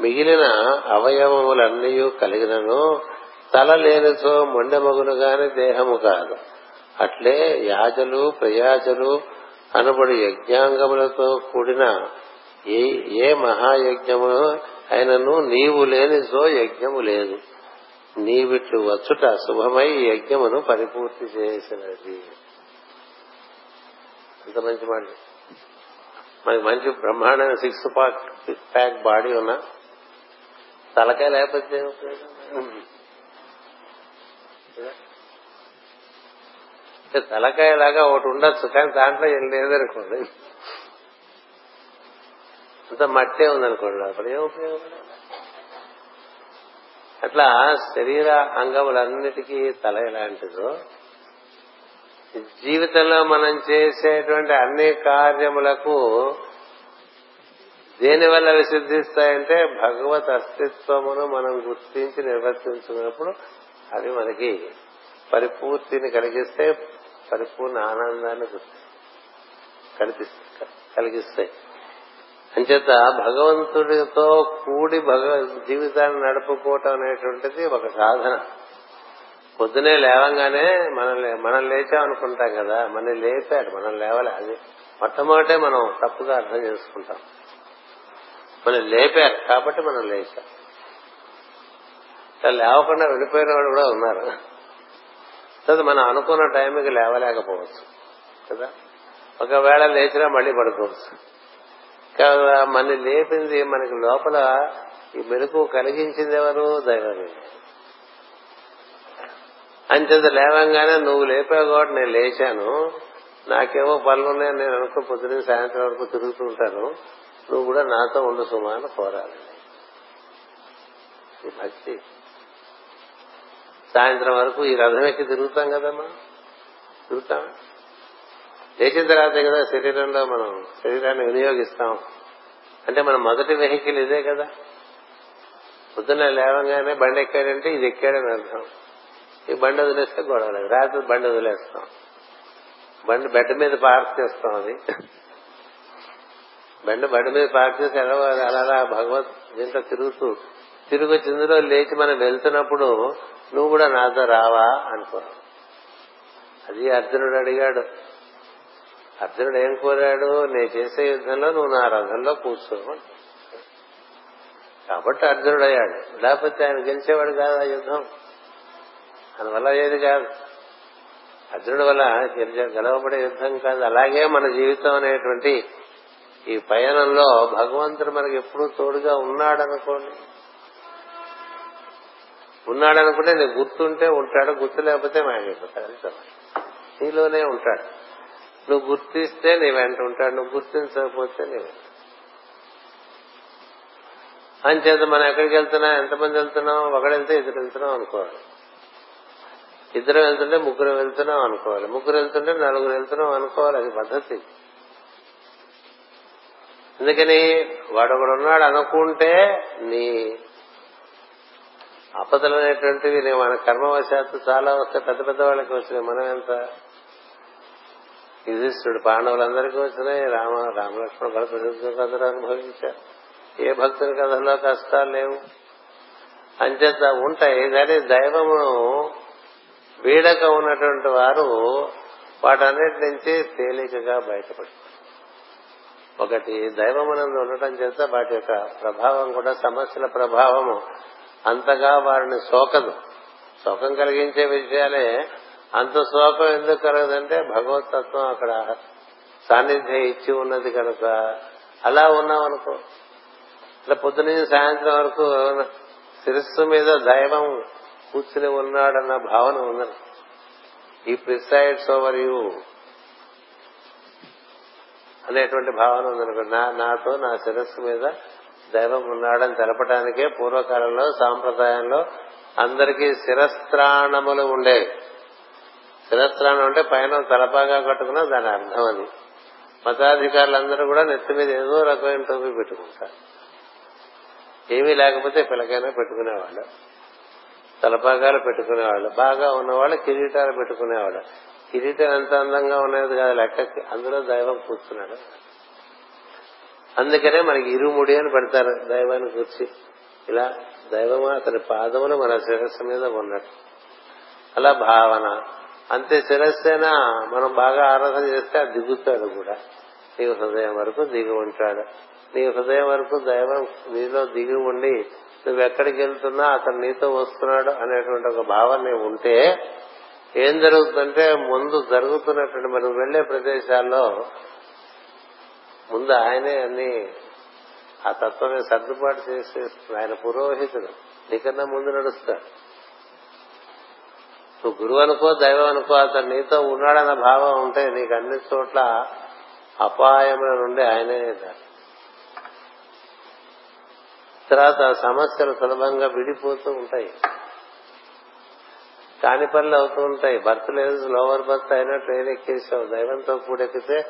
మిగిలిన అవయవములన్నీ కలిగినను తల లేనితో మొండెమగును గాని దేహము కాదు. అట్లే యాజలు ప్రయాజలు అనబడి యజ్ఞాంగములతో కూడిన ఏ ఏ మహాయజ్ఞము అయినను నీవు లేని సో యజ్ఞము లేదు. నీవిట్లు వచ్చుట శుభమై యజ్ఞమును పరిపూర్తి చేసినది. అంత మంచి మాట. మనకి మంచి బ్రహ్మాండమైన సిక్స్ పాక్ ప్యాక్ బాడీ ఉన్నా. తలకాయ లేకపోతే తలకాయ లాగా ఒకటి ఉండొచ్చు కానీ దాంట్లో ఏం లేదనుకోండి. అంత మట్టే ఉందనుకోండి అప్పుడు ఏం ఉపయోగం? అట్లా శరీర అంగములన్నిటికీ తల ఎలాంటిదో జీవితంలో మనం చేసేటువంటి అన్ని కార్యములకు దేని వల్ల అవి సిద్ధిస్తాయంటే భగవత్ అస్తిత్వమును మనం గుర్తించి నిర్వర్తించుకున్నప్పుడు అవి మనకి పరిపూర్తిని కలిగిస్తే పరిపూర్ణ ఆనందాన్ని కల్పిస్తాయి కలిగిస్తాయి. అంచేత భగవంతుడితో కూడి భగ జీవితాన్ని నడుపుకోవటం అనేటువంటిది ఒక సాధన. పొద్దునే లేవంగానే మనం మనం లేచాం అనుకుంటాం కదా మనం లేపాడు మనం లేవలే. అది మొట్టమొదటే మనం తప్పుగా అర్థం చేసుకుంటాం. మనం లేపారు కాబట్టి మనం లేచాం. లేవకుండా వెళ్ళిపోయిన వాళ్ళు కూడా ఉన్నారు. కదా మనం అనుకున్న టైంకి లేవలేకపోవచ్చు. కదా? ఒకవేళ లేచినా మళ్ళీ పడుకోవచ్చు. కదా? మన లేపింది మనకి లోపల ఈ మెరుపు కలిగించింది ఎవరు? దైవమే. అంచేత లేవంగానే నువ్వు లేపావు కాబట్టి నేను లేచాను. నాకేమో పనులున్నాయని నేను అనుకో పొద్దున సాయంత్రం వరకు తిరుగుతూ ఉంటాను. నువ్వు కూడా నాతో ఉండు సుమా అని కోరాలి. భక్తి. సాయంత్రం వరకు ఈ రథం ఎక్కి తిరుగుతాం కదా మనం? తిరుగుతాం? లేచిన తర్వాత కదా శరీరంలో మనం శరీరాన్ని వినియోగిస్తాం. అంటే మన మొదటి వెహికల్ ఇదే కదా? పొద్దున్న లేవగానే బండి ఎక్కాడంటే ఇది ఎక్కాడని అర్థం. ఈ బండి వదిలేస్తే గొడవలేదు రాత్రి బండి వదిలేస్తాం. బండి బెడ్ మీద పార్క్ చేస్తాం అది. బండి బండి మీద పార్క్ చేసి ఎలా అలా భగవత్ దీంట్లో తిరుగుతూ తిరిగి చిందులో లేచి మనం వెళ్తున్నప్పుడు నువ్వు కూడా నాతో రావా అనుకో. అది అర్జునుడు అడిగాడు. అర్జునుడు ఏం కోరాడు? నేను చేసే యుద్ధంలో నువ్వు నా రథంలో కూర్చోమని కాబట్టి అర్జునుడు అయ్యాడు లేకపోతే ఆయన గెలిచేవాడు కాదు ఆ యుద్ధం. అందువల్ల ఏది కాదు. అర్జునుడి వల్ల గెలవబడే యుద్ధం కాదు. అలాగే మన జీవితం అనేటువంటి ఈ పయనంలో భగవంతుడు మనకి ఎప్పుడూ తోడుగా ఉన్నాడనుకోండి. ఉన్నాడనుకుంటే నీకు గుర్తుంటే ఉంటాడు గుర్తు లేకపోతే మాయమైపోతాడు నీలోనే ఉంటాడు. నువ్వు గుర్తిస్తే నీ వెంట ఉంటాడు నువ్వు గుర్తించకపోతే నీ వెంట. అంచేత మనం ఎక్కడికి వెళ్తున్నా ఎంతమంది వెళ్తున్నాం ఒకడెళ్తే ఇద్దరు వెళ్తున్నాం అనుకోవాలి. ఇద్దరు వెళ్తుంటే ముగ్గురు వెళ్తున్నాం అనుకోవాలి. ముగ్గురు వెళ్తుంటే నలుగురు వెళ్తున్నాం అనుకోవాలి అది పద్ధతి. అందుకని వాడు ఒకడు ఉన్నాడు అనుకుంటే నీ అపదలు అనేటువంటివి మన కర్మవశాత్తు చాలా వస్తాయి పెద్ద పెద్ద వాళ్ళకి వచ్చినాయి. మనం ఎంత యుధిష్ఠుడు పాండవులందరికీ వచ్చినాయి. రామ రామలక్ష్మణ భరత అందరూ అనుభవించారు. ఏ భక్తుని కథలో కష్టాలు లేవు. అంచేత ఉంటాయి. కానీ దైవమును వీడక ఉన్నటువంటి వారు వాటన్నిటి నుంచి తేలికగా బయటపడు ఒకటి దైవమునందు ఉండటం చేత వాటి యొక్క ప్రభావం కూడా సమస్యల ప్రభావము అంతగా వారిని సోకదు. శోకం కలిగించే విషయాలే అంత శోకం ఎందుకు కలగదంటే భగవతత్వం అక్కడ సాన్నిధ్యం ఇచ్చి ఉన్నది కనుక. అలా ఉన్నాం అనుకో ఇట్లా పొద్దున సాయంత్రం వరకు శిరస్సు మీద దైవం కూర్చుని ఉన్నాడన్న భావన ఉన్నది. ఈ ప్రిసైడ్స్ ఓవర్ యూ అనేటువంటి భావన ఉందనుకో నా నాతో నా శిరస్సు మీద దైవం ఉన్నాడని తెలపడానికే పూర్వకాలంలో సాంప్రదాయంలో అందరికీ శిరస్త్రాణములు ఉండేవి. శిరస్త్రాణం అంటే పైన తలపాగా కట్టుకున్నా దాని అర్థం అని మతాధికారులందరూ కూడా నెత్తి మీద ఏదో రకమైన టోపీ పెట్టుకుంటారు. ఏమీ లేకపోతే పిల్లకైనా పెట్టుకునేవాళ్ళు. తలపాగాలు పెట్టుకునేవాళ్ళు. బాగా ఉన్నవాళ్ళు కిరీటాలు పెట్టుకునేవాళ్ళు. కిరీటం ఎంత అందంగా ఉన్నది కాదు లెక్కకి అందులో దైవం కూర్చున్నాడు. అందుకనే మనకి ఇరుముడి అని పెడతారు దైవాన్ని కూర్చి. ఇలా దైవము అతని పాదములు మన శిరస్సు మీద ఉన్నట్టు. అలా భావన. అంతే శిరస్సేనా మనం బాగా ఆరాధన చేస్తే దిగుతాడు కూడా. నీ హృదయం వరకు దిగి ఉంటాడు. నీ హృదయం వరకు దైవం నీలో దిగి ఉండి నువ్వెక్కడికి వెళ్తున్నా అతను నీతో వస్తున్నాడు అనేటువంటి ఒక భావన ఉంటే ఏం జరుగుతుందంటే ముందు జరుగుతున్నటువంటి మనం వెళ్ళే ప్రదేశాల్లో ముందు ఆయనే అన్ని ఆ తత్వమే సర్దుబాటు చేసేస్తుంది ఆయన పురోహితుడు. నీకన్నా ముందు నడుస్తాడు. నువ్వు గురువు అనుకో దైవం అనుకో అతను నీతో ఉన్నాడన్న భావం ఉంటే నీకు అన్ని చోట్ల అపాయముల నుండి ఆయనే తర్వాత సమస్యలు సులభంగా విడిపోతూ ఉంటాయి. కాని పనులు అవుతూ ఉంటాయి. బర్త్ లేదు లోవర్ బర్త్ అయినా ట్రైన్ ఎక్కేసావు. దైవంతో కూడెక్కితే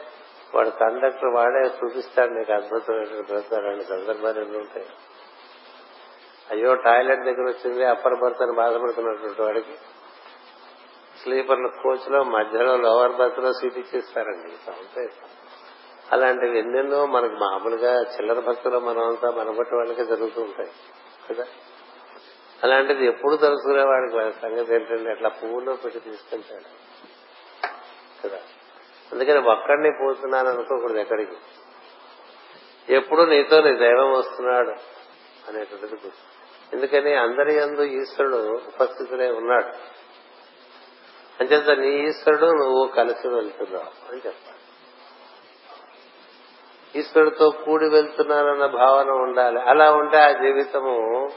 వాడు కండక్టర్ వాడే చూపిస్తాడు నీకు అద్భుతమైన బ్రతాలని సందర్భాలు ఎన్ని ఉంటాయి. అయ్యో టాయిలెట్ దగ్గర వచ్చింది అప్పర్ బర్త్ అని బాధపడుతున్నటువంటి వాడికి. స్లీపర్లు కోచ్లో మధ్యలో లోవర్ బర్త్లో సీట్ ఇచ్చేస్తారండి ఉంటాయి అలాంటివి ఎన్నెన్నో మనకు మామూలుగా చిల్లర భక్తులు మనం అంతా మనబట్టి వాళ్ళకే జరుగుతూ ఉంటాయి కదా? అలాంటిది ఎప్పుడు తెలుసుకునేవాడికి సంగతి ఏంటంటే అట్లా పువ్వులో పెట్టి తీసుకెళ్తాడు. అందుకని ఒక్కడిని పోతున్నాను అనుకోకూడదు ఎక్కడికి. ఎప్పుడు నీతో నీ దైవం వస్తున్నాడు అనేటువంటిది గుర్తు. ఎందుకని అందరి అందు ఈశ్వరుడు ఉపస్థితులే ఉన్నాడు. అంచేత నీ ఈశ్వరుడు నువ్వు కలిసి వెళ్తున్నావు అని చెప్పాలి. ఈశ్వరుడితో కూడి వెళ్తున్నానన్న భావన ఉండాలి. అలా ఉంటే ఆ జీవితము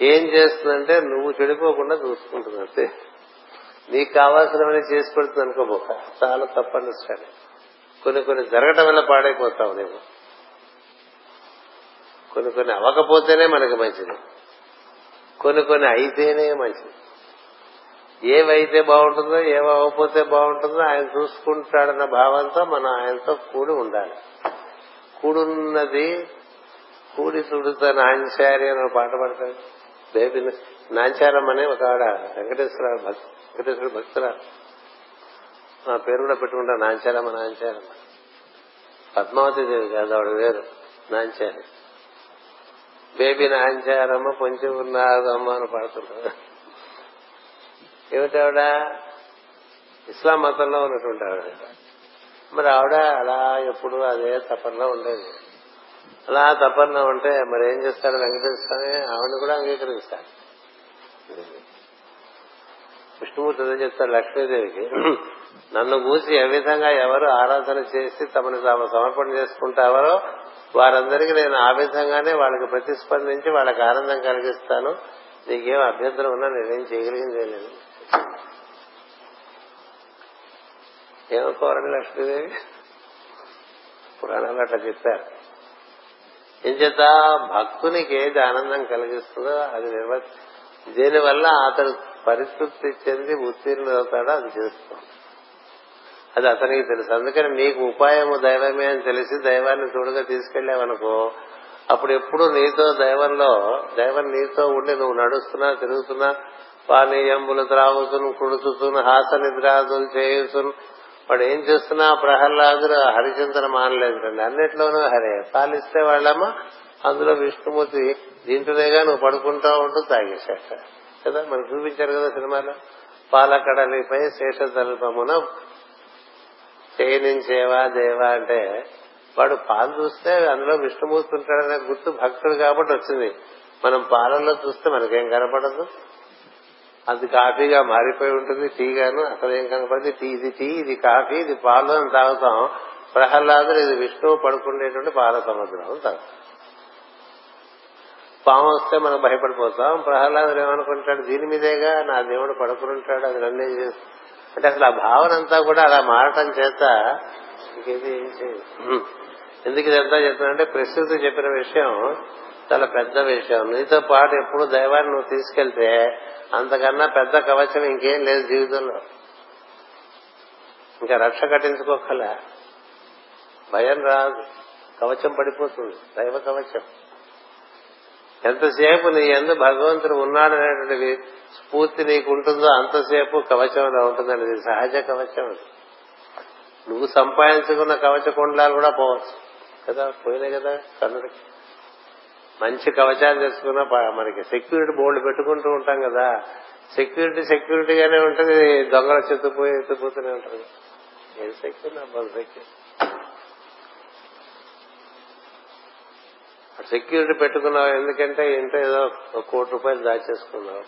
ఏం చేస్తుందంటే నువ్వు చెడిపోకుండా చూసుకుంటుంది అంతే. నీకు కావాల్సినవన్నీ చేసి పెడుతుంది అనుకోబోక చాలా తప్పని సరే కొన్ని కొన్ని జరగటం వల్ల పాడైపోతావు నువ్వు కొన్ని కొన్ని అవ్వకపోతేనే మనకి మంచిది. కొన్ని కొన్ని అయితేనే మంచిది. ఏవైతే బాగుంటుందో ఏవకపోతే బాగుంటుందో ఆయన చూసుకుంటాడన్న భావంతో మనం ఆయనతో కూడి ఉండాలి. కూడున్నది కూడి చూడుతా నాంచారి అని పాట పాడతాడు. బేబీ నాంచారం అనే ఒక ఆడ వెంకటేశ్వర వెంకటేశ్వర భక్తుల. నా పేరు కూడా పెట్టుకుంటా నాంచారమ్మ నాంచారమ్మ పద్మావతి దేవి కాదు ఆవిడ వేరు నాంచారి. బేబీ నాంచారమ్మ పొంచి ఉన్నారమ్మ అని పాడుతుంటారు. ఏమిటావిడ ఇస్లాం మతంలో ఉన్నటువంటి ఆవిడ. మరి ఆవిడ అలా ఎప్పుడు అదే తపనలో ఉండేది. అలా తపన ఉంటే మరి ఏం చేస్తాడు వెంకటేశ్వర స్వామి? ఆవిడని కూడా అంగీకరిస్తాడు. విష్ణుమూర్తి ఏం చెప్తారు లక్ష్మీదేవికి నన్ను కూసి ఏ విధంగా ఎవరు ఆరాధన చేసి తమను తాము సమర్పణ చేసుకుంటారో వారందరికీ నేను ఆ విధంగానే వాళ్ళకి ప్రతిస్పందించి వాళ్ళకి ఆనందం కలిగిస్తాను. నీకేం అభ్యంతరం ఉన్నా నేనేం చేయగలిగింది లేదు. ఏమనుకోవాలండి లక్ష్మీదేవి. పురాణాలు అట్లా చెప్పారు. ఏం చేత భక్తునికి ఏది ఆనందం కలిగిస్తుందో అది నిర్వ దీనివల్ల అతడు పరిస్థితి చెంది ఉత్తీర్ణుడు అవుతాడో అది చేస్తాం అది అతనికి తెలుసు. అందుకని నీకు ఉపాయము దైవమే అని తెలిసి దైవాన్ని తోడుగా తీసుకెళ్ళావనుకో అప్పుడు ఎప్పుడు నీతో దైవంలో దైవం నీతో ఉండి నువ్వు నడుస్తున్నా తిరుగుతున్నా పానీయంబులు త్రాగుతును కుడుచుతును హాస నిద్రాదులు చేయుతును వాడు ఏం చేస్తున్నా ప్రహ్లాదులు హరిచింతన మానలేదండి అన్నిట్లోనూ హరే. పాలిస్తే వాళ్ళమ్మ అందులో విష్ణుమూర్తి దీంట్లోనేగా నువ్వు పడుకుంటా ఉంటూ తాగేసేట కదా? మనం చూపించారు కదా సినిమాలో? పాలకడలిపై శేషతల్పమున చేయనించేవా దేవా అంటే వాడు పాలు చూస్తే అందులో విష్ణుమూర్తి ఉంటాడనే గుర్తు భక్తుడు కాబట్టి వచ్చింది. మనం పాలల్లో చూస్తే మనకేం కనపడదు. అది కాఫీగా మారిపోయి ఉంటుంది టీ గాను అసలు ఏం కనపడింది. టీ ఇది టీ ఇది కాఫీ ఇది పాలు అని తాగుతాం. ప్రహ్లాదుడు ఇది విష్ణువు పడుకునేటువంటి పాల సముద్రం తాగుతాం పాము వస్తే మనం భయపడిపోతాం. ప్రహ్లాదుడు ఏమనుకుంటాడు? దీని మీదేగా? నా దేవుడు పడుకుంటాడు అది నన్నే చేస్తాడు అంటే అసలు ఆ భావన అంతా కూడా అలా మారటం చేత ఇంకేది ఎందుకు ఇదంతా చెప్తున్నానంటే ప్రస్తుతం చెప్పిన విషయం చాలా పెద్ద విషయం. నీతో పాటు ఎప్పుడు దైవాన్ని నువ్వు తీసుకెళ్తే అంతకన్నా పెద్ద కవచం ఇంకేం లేదు జీవితంలో. ఇంకా రక్ష కట్టించుకోకల. భయం రాదు. కవచం పడిపోతుంది. దైవ కవచం. ఎంతసేపు నీ ఎందు భగవంతుడు ఉన్నాడనేటువంటి స్ఫూర్తి నీకు ఉంటుందో అంతసేపు కవచంలో ఉంటుందండి. ఇది సహజ కవచం నువ్వు సంపాదించుకున్న కవచ కుండలాలు కూడా పోవచ్చు. కదా? పోయినాయి కదా కన్నుడికి మంచి కవచాలు తెచ్చుకున్నా మనకి సెక్యూరిటీ బోర్డు పెట్టుకుంటూ ఉంటాం కదా. సెక్యూరిటీ సెక్యూరిటీగానే ఉంటుంది. దొంగల చెత్తుపోయి ఎత్తుపోతూనే ఉంటుంది. ఏం సెక్యూరిటీ? అబ్బాయి సెక్యూర్ సెక్యూరిటీ పెట్టుకున్నావు ఎందుకంటే ఇంట్లో ఏదో ఒక కోటి రూపాయలు దాచేసుకున్నావు.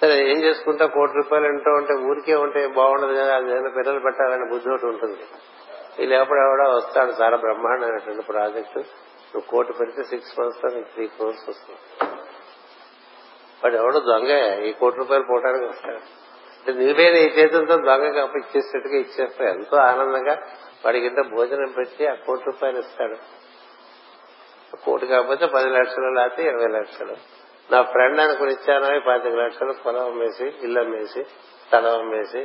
సరే ఏం చేసుకుంటా? కోటి రూపాయలు ఇంటో ఉంటే ఊరికే ఉంటే బాగుండదు కదా అది ఏదైనా పిల్లలు పెట్టాలని బుద్ధి ఒకటి ఉంటుంది. ఈ లేపడు ఎవడో వస్తాడు చాలా బ్రహ్మాండమైనటువంటి ప్రాజెక్టు. నువ్వు కోటి పెడితే సిక్స్ మంత్స్లో నీకు త్రీ క్రోర్స్ వస్తుంది వాడు ఎవడో దొంగ ఈ కోటి రూపాయలు పోవడానికి వస్తాడు. అంటే నువ్వే నీ చేతులతో దొంగకి అప్పు ఇచ్చేసేట్టుగా ఇచ్చేస్తావు ఎంతో ఆనందంగా వాడికి ఇంత భోజనం పెట్టి ఆ కోటి రూపాయలు ఇస్తాడు. కోటి కాకపోతే పది లక్షలు లేకపోతే ఇరవై లక్షలు. నా ఫ్రెండ్ అనుకుని ఇచ్చాను పాతిక లక్షలు పొలం అమ్మేసి ఇల్లు అమ్మేసి స్థలం అమ్మేసి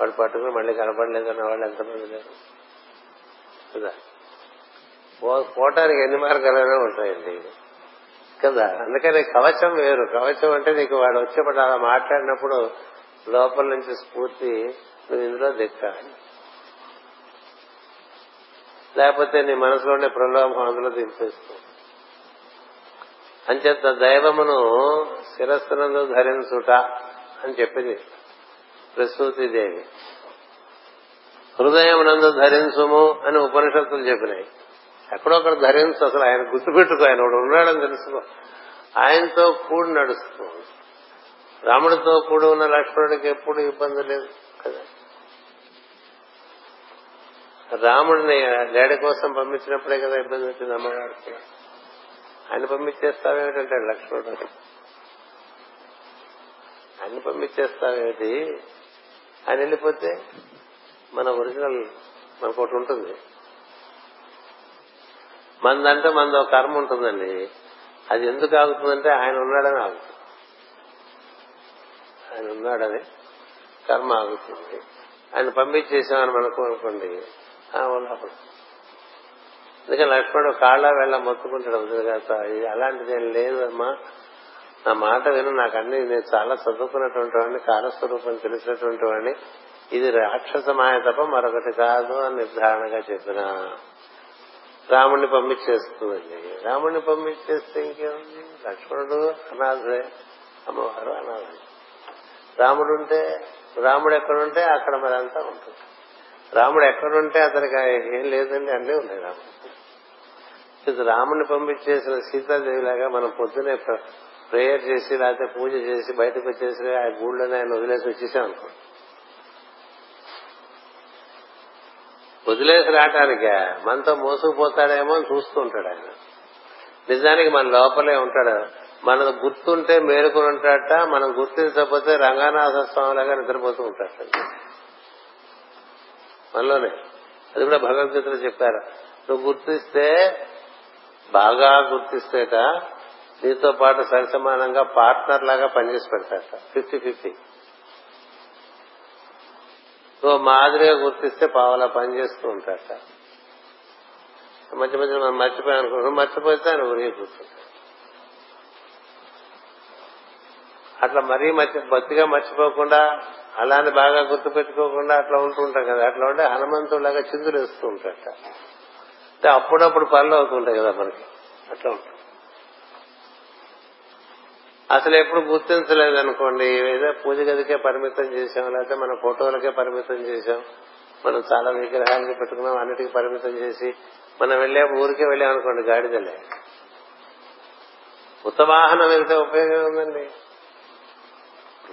వాడు పట్టుకుని మళ్ళీ కనపడలేదన్న వాళ్ళు ఎంతమంది లేరు. కదా? పోవటానికి ఎన్ని మార్గాలైనా ఉంటాయండి. కదా? అందుకని కవచం వేరు. కవచం అంటే నీకు వాడు వచ్చేప్పుడు అలా మాట్లాడినప్పుడు లోపల నుంచి స్ఫూర్తి నువ్వు ఇందులో దిక్కాలి. లేకపోతే నీ మనసులోనే ప్రలోభం అందులో దింపేస్తూ అంచేత దైవమును శిరస్సునందు ధరించుట అని చెప్పింది ప్రసూతిదేవి. హృదయమునందు ధరించుము అని ఉపనిషత్తులు చెప్పినాయి. ఎక్కడో అక్కడ ధరించు అసలు ఆయన గుర్తుపెట్టుకో ఆయన ఒకడు ఉన్నాడని తెలుసుకో. ఆయనతో కూడి నడుస్తూ రాముడితో కూడి ఉన్న లక్ష్మణుడికి ఎప్పుడు ఇబ్బంది లేదు కదా. రాముడిని డాడీ కోసం పంపించినప్పుడే కదా ఇబ్బంది వచ్చింది అమ్మగారు ఆయన పంపించేస్తావేమిటంటే లక్ష్మణుడు? ఆయన పంపించేస్తావేమిటి? ఆయన వెళ్ళిపోతే మన ఒరిజినల్ మనకు ఒకటి ఉంటుంది. మందంటే మనది ఒక కర్మ ఉంటుందండి. అది ఎందుకు ఆగుతుందంటే ఆయన ఉన్నాడని ఆగుతుంది. ఆయన ఉన్నాడని కర్మ ఆగుతుంది. ఆయన పంపించేసామని మనకు అనుకోండి ఉన్నప్పుడు అందుకని లక్ష్మణుడు కాళ్ళ వేళ మొత్తుకుంటాడు కదా అలాంటిది ఏం లేదమ్మా. నా మాట విను నాకు అన్ని నేను చాలా చదువుకున్నటువంటి వాడిని కాలస్వరూపం తెలిసినటువంటి వాడిని. ఇది రాక్షస మాయ తప్ప మరొకటి కాదు అని నిర్ధారణగా చెప్పిన. రాముడిని పంపించేస్తుందండి రాముడిని పంపించేస్తే ఇంకేముంది? లక్ష్మణుడు అనాథే. అమ్మవారు అనాథ. రాముడు ఉంటే రాముడు ఎక్కడుంటే అక్కడ మరి అంతా ఉంటుంది. రాముడు ఎక్కడుంటే అతనికి ఏం లేదండి అన్నీ ఉన్నాయి రాముడు. రాముని పంపించేసిన సీతాదేవిలాగా మనం పొద్దునే ప్రేయర్ చేసి లేకపోతే పూజ చేసి బయటకు వచ్చేసి ఆ గూళ్ళని ఆయన వదిలేసి వచ్చేసాం అనుకో. వదిలేసి రావటానికే మనతో మోసుకుపోతాడేమో అని చూస్తూ ఉంటాడు ఆయన. నిజానికి మన లోపలే ఉంటాడు. మన గుర్తుంటే మేలుకొని ఉంటాడట మనం గుర్తించకపోతే రంగనాథ స్వామిలాగా నిద్రపోతూ ఉంటాడు. మనలోనే. అది కూడా భగవద్గీతలో చెప్పారు. నువ్వు గుర్తిస్తే బాగా గుర్తిస్తేట నీతో పాటు సరిసమానంగా పార్ట్నర్ లాగా పనిచేసి పెడతాట ఫిఫ్టీ ఫిఫ్టీ. నువ్వు మాదిరిగా గుర్తిస్తే పావులా పని చేస్తూ ఉంటాట మధ్య మధ్య మనం మర్చిపోయాను అనుకుంటున్నాం. మర్చిపోతే ఆయన ఊరిగే కూర్చుంటాడు. అట్లా మరీ మర్చి భక్తిగా మర్చిపోకుండా అలానే బాగా గుర్తు పెట్టుకోకుండా అట్లా ఉంటుంటాం కదా. అట్లా ఉంటే హనుమంతుడిలాగా చిందులు వేస్తూ ఉంటాట అంటే అప్పుడప్పుడు పనులు అవుతుంటాయి కదా మనకి. అట్లా ఉంటుంది. అసలు ఎప్పుడు గుర్తించలేదు అనుకోండి ఏదో పూజ గదికే పరిమితం చేసాం లేకపోతే మన ఫోటోలకే పరిమితం చేసాం మనం చాలా విగ్రహాలకి పెట్టుకున్నాం అన్నిటికీ పరిమితం చేసి మనం వెళ్ళే ఊరికే వెళ్ళాం అనుకోండి గాడిదలే ఉత్తవాహనం వెళ్తే ఉపయోగం ఉందండి.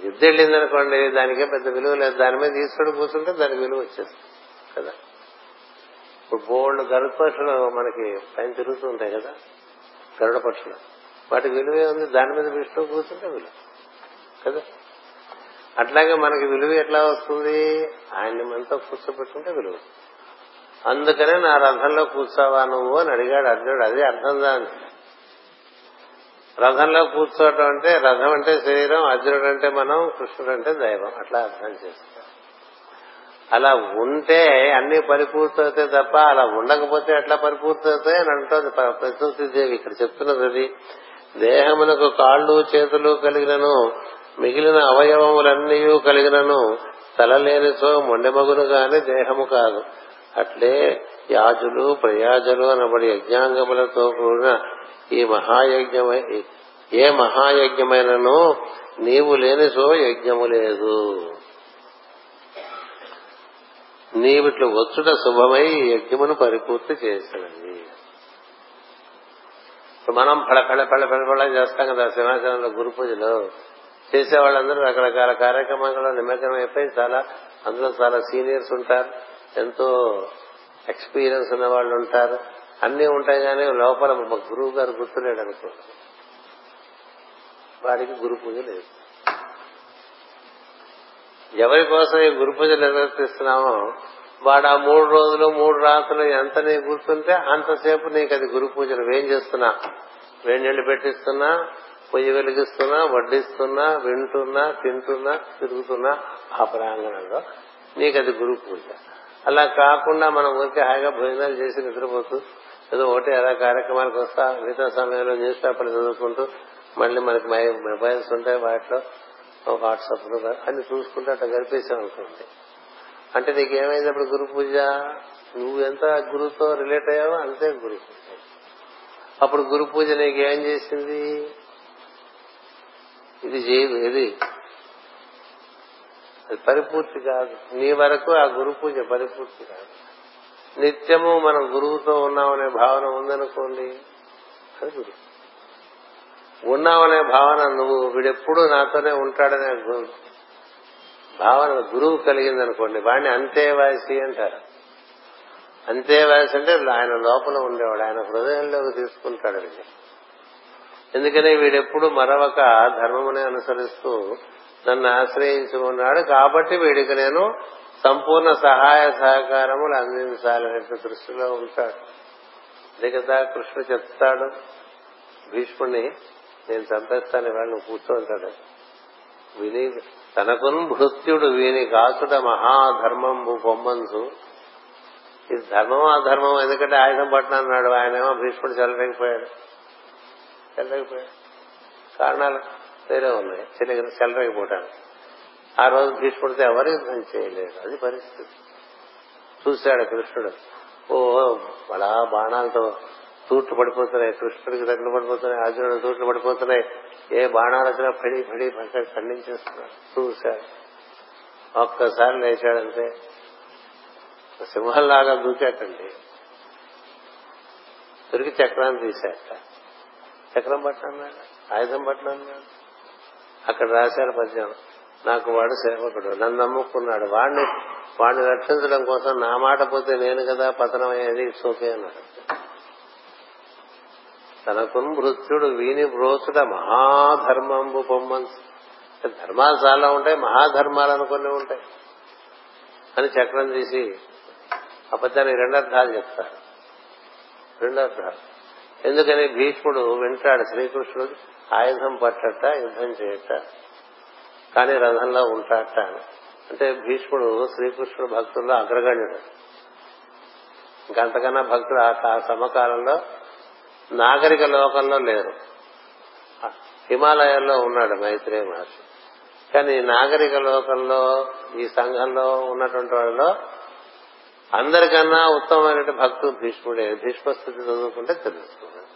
యుద్ధ వెళ్ళింది అనుకోండి దానికే పెద్ద విలువ లేదు. దాని మీద తీసుకొని కూర్చుంటే దానికి విలువ వచ్చేస్తుంది. కదా? ఇప్పుడు బోల్డ్ గరుడ పక్షులు మనకి పైన తిరుగుతూ ఉంటాయి కదా గరుడ పక్షులు. వాటి విలువే ఉంది దాని మీద విష్ణు కూర్చుంటే విలువ. కదా? అట్లాగే మనకి విలువ ఎట్లా వస్తుంది? ఆయన్ని మనతో కూర్చోబెట్టుకుంటే విలువ. అందుకనే నా రథంలో కూర్చోవా నువ్వు అని అడిగాడు అర్జునుడు. అదే అర్థం దాని రథంలో కూర్చోవటం అంటే రథం అంటే శరీరం అర్జునుడు అంటే మనం కృష్ణుడు అంటే దైవం. అట్లా అర్థం చేస్తాం అలా ఉంటే అన్ని పరిపూర్తవుతాయి తప్ప అలా ఉండకపోతే ఎట్లా పరిపూర్తవుతాయి అని అంటుంది ప్రకృతి ఇక్కడ చెప్తున్నది అది. దేహమునకు కాళ్ళు చేతులు కలిగినను మిగిలిన అవయవములన్నీ కలిగినను తల సో మొండెమగును గాని దేహము కాదు. అట్లే యాజులు ప్రయాజులు అనబడి యజ్ఞాంగములతో కూడిన ఈ మహాయజ్ఞమై ఏ మహాయజ్ఞమైనను నీవు లేనిసో యజ్ఞము లేదు. నీవిట్లు వచ్చుట శుభమై యజ్ఞమును పరిపూర్తి చేసినది మనం పడ పడ పడ చేస్తాం కదా సింహాచలంలో గురు పూజలో. చేసే వాళ్ళందరూ రకరకాల కార్యక్రమాల్లో నిమగ్నం అయిపోయి చాలా అందులో చాలా సీనియర్స్ ఉంటారు ఎంతో ఎక్స్పీరియన్స్ ఉన్న వాళ్ళు ఉంటారు. అన్ని ఉంటాయి కానీ లోపల మా గురువు గారు గుర్తులేడు అనుకో వాడికి గురు పూజ లేదు. ఎవరి కోసం ఈ గురు పూజ నిర్వర్తిస్తున్నామో వాడు ఆ మూడు రోజులు మూడు రాత్రులు ఎంత నీకు గుర్తుంటే అంతసేపు నీకు అది గురు పూజ నువ్వేం చేస్తున్నా? వేడి పెట్టిస్తున్నా పొయ్యి వెలిగిస్తున్నా వడ్డిస్తున్నా వింటున్నా తింటున్నా తిరుగుతున్నా ఆ ప్రాంగణంలో నీకు అది గురు పూజ. అలా కాకుండా మనం ఊరికే హాయిగా భోజనాలు చేసి నిద్రపోతూ ఏదో ఒకటి అలా కార్యక్రమాలకు వస్తా మిగతా సమయంలో న్యూస్ పేపర్లు చదువుకుంటూ మళ్ళీ మనకి మొబైల్స్ ఉంటాయి వాటిలో. వాట్సాప్లో అన్ని చూసుకుంటూ అట్లా గడిపేసాం అనుకోండి. అంటే నీకు ఏమైంది అప్పుడు గురు పూజ? నువ్వు ఎంత గురువుతో రిలేట్ అయ్యావో అంతే గురు పూజ. అప్పుడు గురు పూజ నీకు ఏం చేసింది? ఇది చేయదు ఇది అది పరిపూర్తి కాదు. నీ వరకు ఆ గురు పూజ పరిపూర్తి కాదు. నిత్యము మనం గురువుతో ఉన్నామనే భావన ఉందనుకోండి అది గురు ఉన్నావనే భావన నువ్వు వీడెప్పుడు నాతోనే ఉంటాడనే భావన గురువు కలిగింది అనుకోండి వాడిని అంతేవాసి అంటారు. అంతే అంటే ఆయన లోపల ఉండేవాడు ఆయన హృదయంలోకి తీసుకుంటాడు వీడిని. ఎందుకని వీడెప్పుడు మరొక ధర్మమునే అనుసరిస్తూ నన్ను ఆశ్రయించి ఉన్నాడు కాబట్టి వీడికి నేను సంపూర్ణ సహాయ సహకారములు అందించాలనే దృష్టిలో ఉంటాడు. అదే కదా కృష్ణుడు చెప్తాడు భీష్ముడిని నేను చంపేస్తాను ఇవాళ నువ్వు కూర్చోంటాడు విని తనకును భృత్యుడు వీని కాచుట మహాధర్మం పొమ్మంచు ఇది ధర్మం అధర్మం ఎందుకంటే ఆయుధం పట్టిన అన్నాడు. ఆయనేమో భీష్ముడు చెల్లరేగిపోయాడు చెల్లరేగిపోయాడు కారణాలు వేరే ఉన్నాయి. చెల్లెగిన చెల్లరేగిపోవటానికి ఆ రోజు భీష్ముడితో ఎవరు యుద్ధం చేయలేదు. అది పరిస్థితి. చూశాడు కృష్ణుడు. ఓ అలా బాణాలతో తూట్లు పడిపోతున్నాయి కృష్ణుడికి తగ్గులు పడిపోతున్నాయి అర్జునుడు తూట్లు పడిపోతున్నాయి. ఏ బాణాలు వచ్చినా పడి పడి పడి ఖండించేస్తున్నాడు చూశాడు ఒక్కసారి లేచాడంటే సింహంలాగా దూకాటండి. తిరిగి చక్రాన్ని తీశాట చక్రం పట్టన్నాడు ఆయుధం పట్టన్నాడు అక్కడ రాశారు పద్యం. నాకు వాడు సేవకుడు నన్ను నమ్ముకున్నాడు. వాడిని వాడిని రక్షించడం కోసం నా మాట పోతే నేను కదా పతనం అయ్యేది? సోకే అన్నాడు. తనకు మృత్యుడు వీని బ్రోచుట మహాధర్మంబు పొమ్మన్స్ ధర్మాలు చాలా ఉంటాయి మహాధర్మాలు అనుకునే ఉంటాయి. అని చక్రం తీసి అబద్ధానికి రెండర్థాలు చెప్తారు. రెండర్థాలు ఎందుకని భీష్ముడు వింటాడు శ్రీకృష్ణుడు ఆయుధం పట్టట యుద్ధం చేయట కానీ రథంలో ఉంటాట అంటే భీష్ముడు శ్రీకృష్ణుడు భక్తుల్లో అగ్రగణ్యుడు. ఇంకంతకన్నా భక్తుడు ఆ సమకాలంలో నాగరిక లోకంలో లేరు. హిమాలయాల్లో ఉన్నాడు మైత్రేయ మహర్షి. కానీ నాగరిక లోకంలో ఈ సంఘంలో ఉన్నటువంటి వాళ్ళలో అందరికన్నా ఉత్తమమైన భక్తుడు భీష్ముడే. భీష్మ స్థితి చదువుకుంటే తెలుస్తుంది.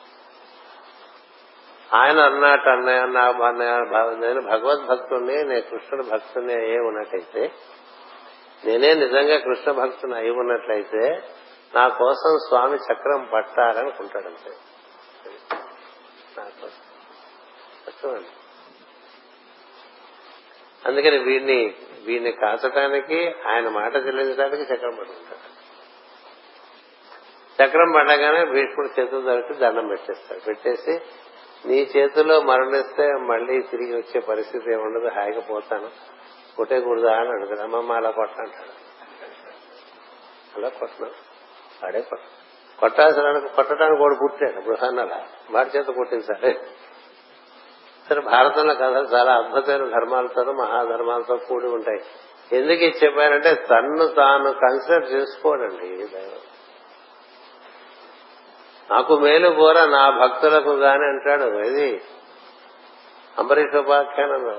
ఆయన అన్నట్టు అన్నయ్య నా అన్నయ్య నేను భగవద్భక్తుడిని నేను కృష్ణుడు భక్తుని అయ్యే ఉన్నట్టయితే నేనే నిజంగా కృష్ణ భక్తుని అయి ఉన్నట్లయితే నా కోసం స్వామి చక్రం పట్టాలనుకుంటాడంతే. నాకు చూడండి అందుకని వీడిని వీడిని కాచటానికి ఆయన మాట చెల్లించడానికి చక్రం పట్టుకుంటాడు చక్రం పడగానే భీష్ముడు చేతులు దొరికి దండం పెట్టేస్తాడు. పెట్టేసి నీ చేతిలో మరణిస్తే మళ్ళీ తిరిగి వచ్చే పరిస్థితి ఏముండదు హాయిగా పోతాను. కొట్టేకూడదా అని అడుగుతాడు. అమ్మమ్మ అలా కొట్టంటాడు అలా కొట్టినాడు వాడే కొట్ట కొట్టాల్సిన కొట్టడానికి కూడా పుట్టాడు బృహన్నల వాడి చేత కొట్టించాలి సరే. భారతంలో కథలు చాలా అద్భుతమైన ధర్మాలతో మహాధర్మాలతో కూడి ఉంటాయి. ఎందుకు ఇది చెప్పారంటే తన్ను తాను కన్సిడర్ చేసుకోడండి దైవం. నాకు మేలు పోర నా భక్తులకు గాని అంటాడు. ఇది అంబరీష్ ఉపాఖ్యానంలో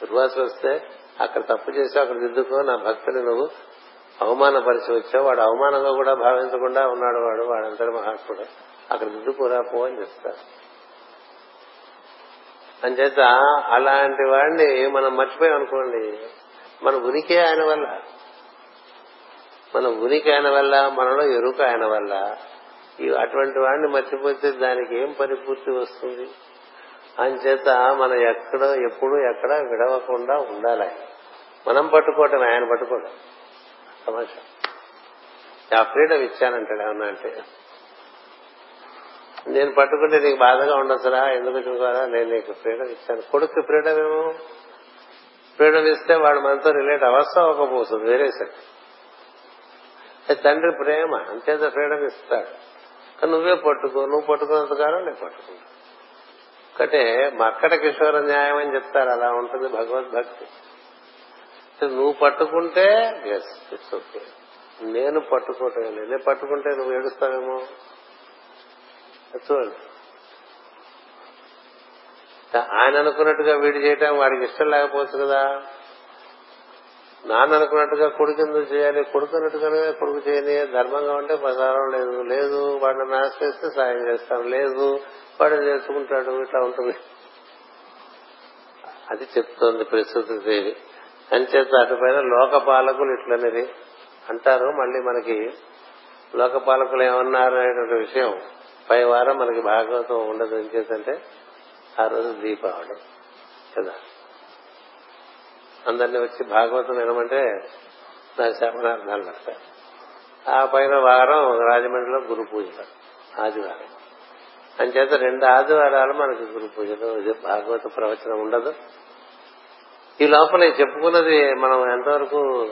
దుర్వాస వస్తే అక్కడ తప్పు చేసి అక్కడ దిద్దుకో నా భక్తులు నువ్వు. అవమానపరిచి వచ్చావు వాడు అవమానంగా కూడా భావించకుండా ఉన్నాడు వాడు వాడంతటి మహాత్ముడు. అక్కడ దిద్దుకోరా పో అని చెప్తారు. అంచేత అలాంటి వాడిని మనం మర్చిపోయాం అనుకోండి మన ఉనికి ఆయన వల్ల మన ఉనికి ఆయన వల్ల మనలో ఎరుక ఆయన వల్ల అటువంటి వాడిని మర్చిపోతే దానికి ఏం పరిపూర్తి వస్తుంది? అంచేత మనం ఎక్కడ ఎప్పుడు ఎక్కడ విడవకుండా ఉండాలి. ఆయన మనం పట్టుకోవటం ఆయన పట్టుకోవడం సమాచారం ఆ ఫ్రీడమ్ ఇచ్చానంటాడు ఏమన్నా అంటే. నేను పట్టుకుంటే నీకు బాధగా ఉండొచ్చురా ఎందుకు చూడాలా నేను నీకు ఫ్రీడమ్ ఇచ్చాను. కొడుకు ఫ్రీడమ్ ఏమో? ఫ్రీడమ్ ఇస్తే వాడు మనతో రిలేట్ అవస్థ అవ్వకపోతుంది వేరే సరే. తండ్రి ప్రేమ అంతేత ఫ్రీడమ్ ఇస్తాడు. కానీ నువ్వే పట్టుకో నువ్వు పట్టుకున్నంత కాలం నేను పట్టుకుంటా. ఒకటే మక్కడ కిషోర న్యాయం అని చెప్తారు అలా ఉంటుంది భగవద్భక్తి. నువ్వు పట్టుకుంటే ఎస్ ఇట్స్ ఓకే నేను పట్టుకోవటం నేను పట్టుకుంటే నువ్వు ఏడుస్తావేమో? చూడండి ఆయన అనుకున్నట్టుగా వీడి చేయటం వాడికి ఇష్టం లేకపోవచ్చు కదా. నాన్న అనుకున్నట్టుగా కొడుకు ఎందుకు చేయాలి? కొడుకు అన్నట్టుగానే కొడుకు చేయని ధర్మంగా ఉంటే ప్రసారం లేదు. లేదు వాడిని చేస్తే సాయం చేస్తాం లేదు వాడు చేసుకుంటాడు. ఇట్లా ఉంటుంది. అది చెప్తోంది ప్రస్తుత దేవి అంచేత అటుపైన లోకపాలకులు ఇట్లనేది అంటారు. మళ్ళీ మనకి లోకపాలకులు ఏమన్నారు అనేటువంటి విషయం పై వారం మనకి భాగవతం ఉండదు. ఇంకేంటంటే ఆ రోజు దీపావళి కదా. అందరినీ వచ్చి భాగవతం వినమంటే నా శాపనార్థాలు పడతాయి ఆ పైన వారం రాజమండ్రిలో గురు పూజలు ఆదివారం. అంచేత రెండు ఆదివారాలు మనకి గురు పూజలు. భాగవత ప్రవచనం ఉండదు. ఈ లోపల చెప్పుకున్నది మనం ఎంతవరకు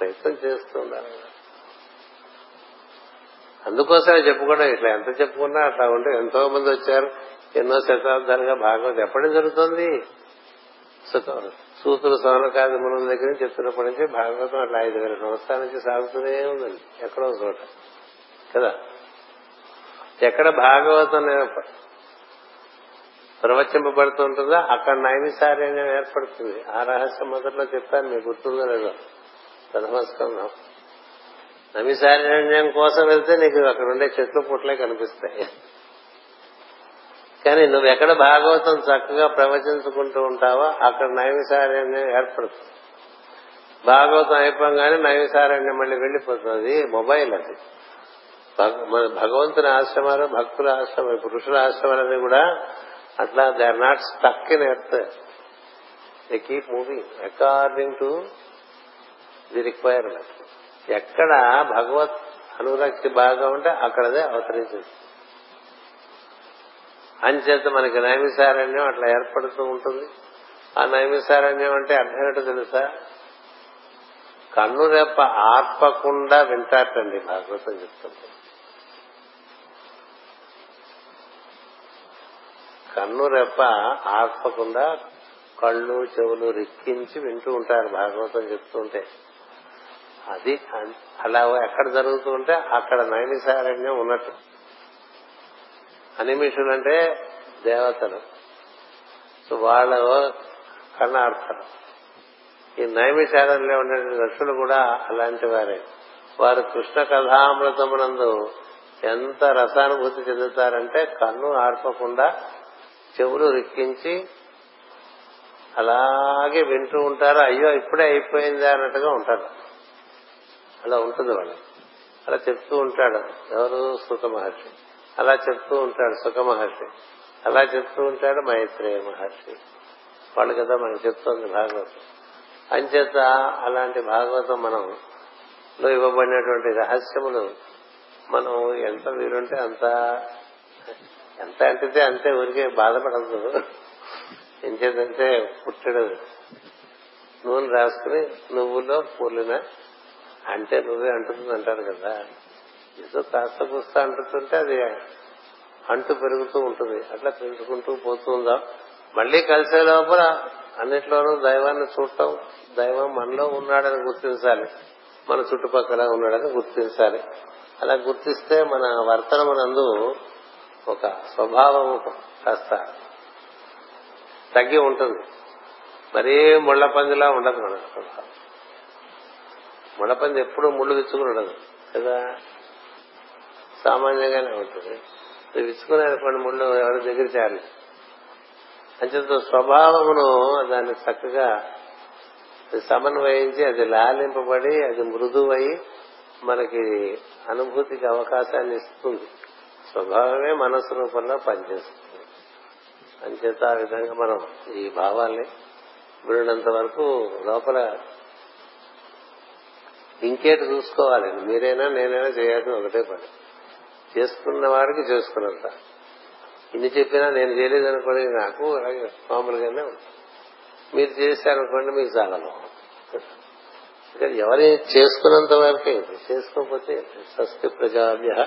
ప్రయత్నం చేస్తుండాలి. అందుకోసమే చెప్పుకోవడం ఇట్లా ఎంత చెప్పుకున్నా అట్లా ఉంటే ఎంతో మంది వచ్చారు. ఎన్నో శతాబ్దాలుగా భాగవతం ఎప్పటి జరుగుతుంది. సూతులు సౌనకాది మునుల దగ్గర నుంచి చెప్తున్నప్పటి నుంచి భాగవతం అట్లా ఐదు వేల సంవత్సరాల నుంచి సాగుతూనే ఉందండి ఎక్కడో చోట. కదా? ఎక్కడ భాగవతం ప్రవచింపబడుతుంటుందో? అక్కడ నైమిసార్యంగా ఏర్పడుతుంది. ఆ రహస్యం మొదట్లో చెప్పాను మీకు గుర్తుందో లేదో. ప్రథమస్కంధం నమిసారణ్యం కోసం వెళ్తే నీకు అక్కడ ఉండే చెట్లు పుట్లే కనిపిస్తాయి. కానీ నువ్వు ఎక్కడ భాగవతం చక్కగా ప్రవచించుకుంటూ ఉంటావో అక్కడ నైమిసారణ్యం ఏర్పడుతుంది. భాగవతం అయిపోగానే నైమిసారణ్యం మళ్ళీ వెళ్ళిపోతుంది మొబైల్ అది. మన భగవంతుని ఆశ్రమాలు భక్తుల ఆశ్రమాలు పురుషుల ఆశ్రమాలని కూడా అట్లా they are not stuck in earth they keep moving according to the requirement ఎక్కడ భగవత్ అనురక్తి బాగా ఉంటే అక్కడదే అవతరించింది. అంచేత మనకి నైమిసారణ్యం అట్లా ఏర్పడుతూ ఉంటుంది. ఆ నైమిసారణ్యం అంటే అర్థం ఏంటో తెలుసా? కన్ను రెప్ప ఆర్పకుండా వింటాటండి భాగవతం చెప్తుంది కన్ను రెప్ప ఆర్పకుండా కళ్ళు చెవులు రిక్కించి వింటూ ఉంటారు భాగవతం చెప్తుంటే. అది అలా ఎక్కడ జరుగుతూ ఉంటే అక్కడ నైమిసారణ్యం ఉన్నట్టు. అనిమిషులు అంటే దేవతలు. వాళ్ళ వాళ్ళు కర్ణార్థం ఈ నైమిషారణ్యంలో ఉండే ఋషులు కూడా అలాంటి వారే. వారు కృష్ణ కథామృతమునందు ఎంత రసానుభూతి చెందుతారంటే కన్ను ఆర్పకుండా చెవులు రిక్కించి అలాగే వింటూ ఉంటారు. అయ్యో ఇప్పుడే అయిపోయింది అన్నట్టుగా ఉంటారు. అలా ఉంటుంది వాళ్ళు అలా చెప్తూ ఉంటాడు. ఎవరు? సుఖ మహర్షి. అలా చెప్తూ ఉంటాడు సుఖ మహర్షి. అలా చెప్తూ ఉంటాడు మైత్రేయ మహర్షి. వాళ్ళు కదా మనకు చెప్తోంది భాగవతం. అంచేత అలాంటి భాగవతం మనం లో ఇవ్వబడినటువంటి రహస్యములు మనం ఎంత వీరుంటే అంత ఎంత అంటితే అంతే ఊరికే బాధపడదు. ఏం చేద్దంటే పుట్టడు. నూనె రాసుకుని నువ్వులో పూలిన అంటే నువ్వే అంటుతుంది అంటారు కదా. ఏదో కాస్త కూస్త అంటుతుంటే అది అంటు పెరుగుతూ ఉంటుంది. అట్లా పెంచుకుంటూ పోతూ ఉందాం. మళ్ళీ కలిసే లోపల అన్నిట్లోనూ దైవాన్ని చూడటం దైవం మనలో ఉన్నాడని గుర్తించాలి. మన చుట్టుపక్కల ఉన్నాడని గుర్తించాలి. అలా గుర్తిస్తే మన వర్తనమునందు ఒక స్వభావం కాస్త తగ్గి ఉంటుంది. మరీ ముళ్ళ పందిలా ఉండదు మన స్వభావం పంది ఎప్పుడూ ముళ్ళు విచ్చుకుని ఉండదు. కదా? సామాన్యంగానే ఉంటుంది. విచ్చుకునే కొన్ని ముళ్ళు ఎవరి దగ్గర చేయాలి అంచేత స్వభావమును దాన్ని చక్కగా సమన్వయించి అది లాలింపబడి అది మృదువై మనకి అనుభూతికి అవకాశాన్ని ఇస్తుంది. స్వభావమే మనసు రూపంలో పనిచేస్తుంది. అంచేత ఆ విధంగా మనం ఈ భావాల్ని విడినంత వరకు లోపల ఇంకేటి చూసుకోవాలి? మీరైనా నేనైనా చేయాల్సిన ఒకటే పని. చేసుకున్న వారికి చేసుకున్నంత. ఇన్ని చెప్పినా నేను చేయలేదు అనుకోండి నాకు అలాగే మామూలుగానే ఉంటుంది. మీరు చేశారనుకోండి మీకు చాలా ఎవరి చేసుకున్నంత వరకే చేసుకోకపోతే స్వస్తి ప్రజాభ్య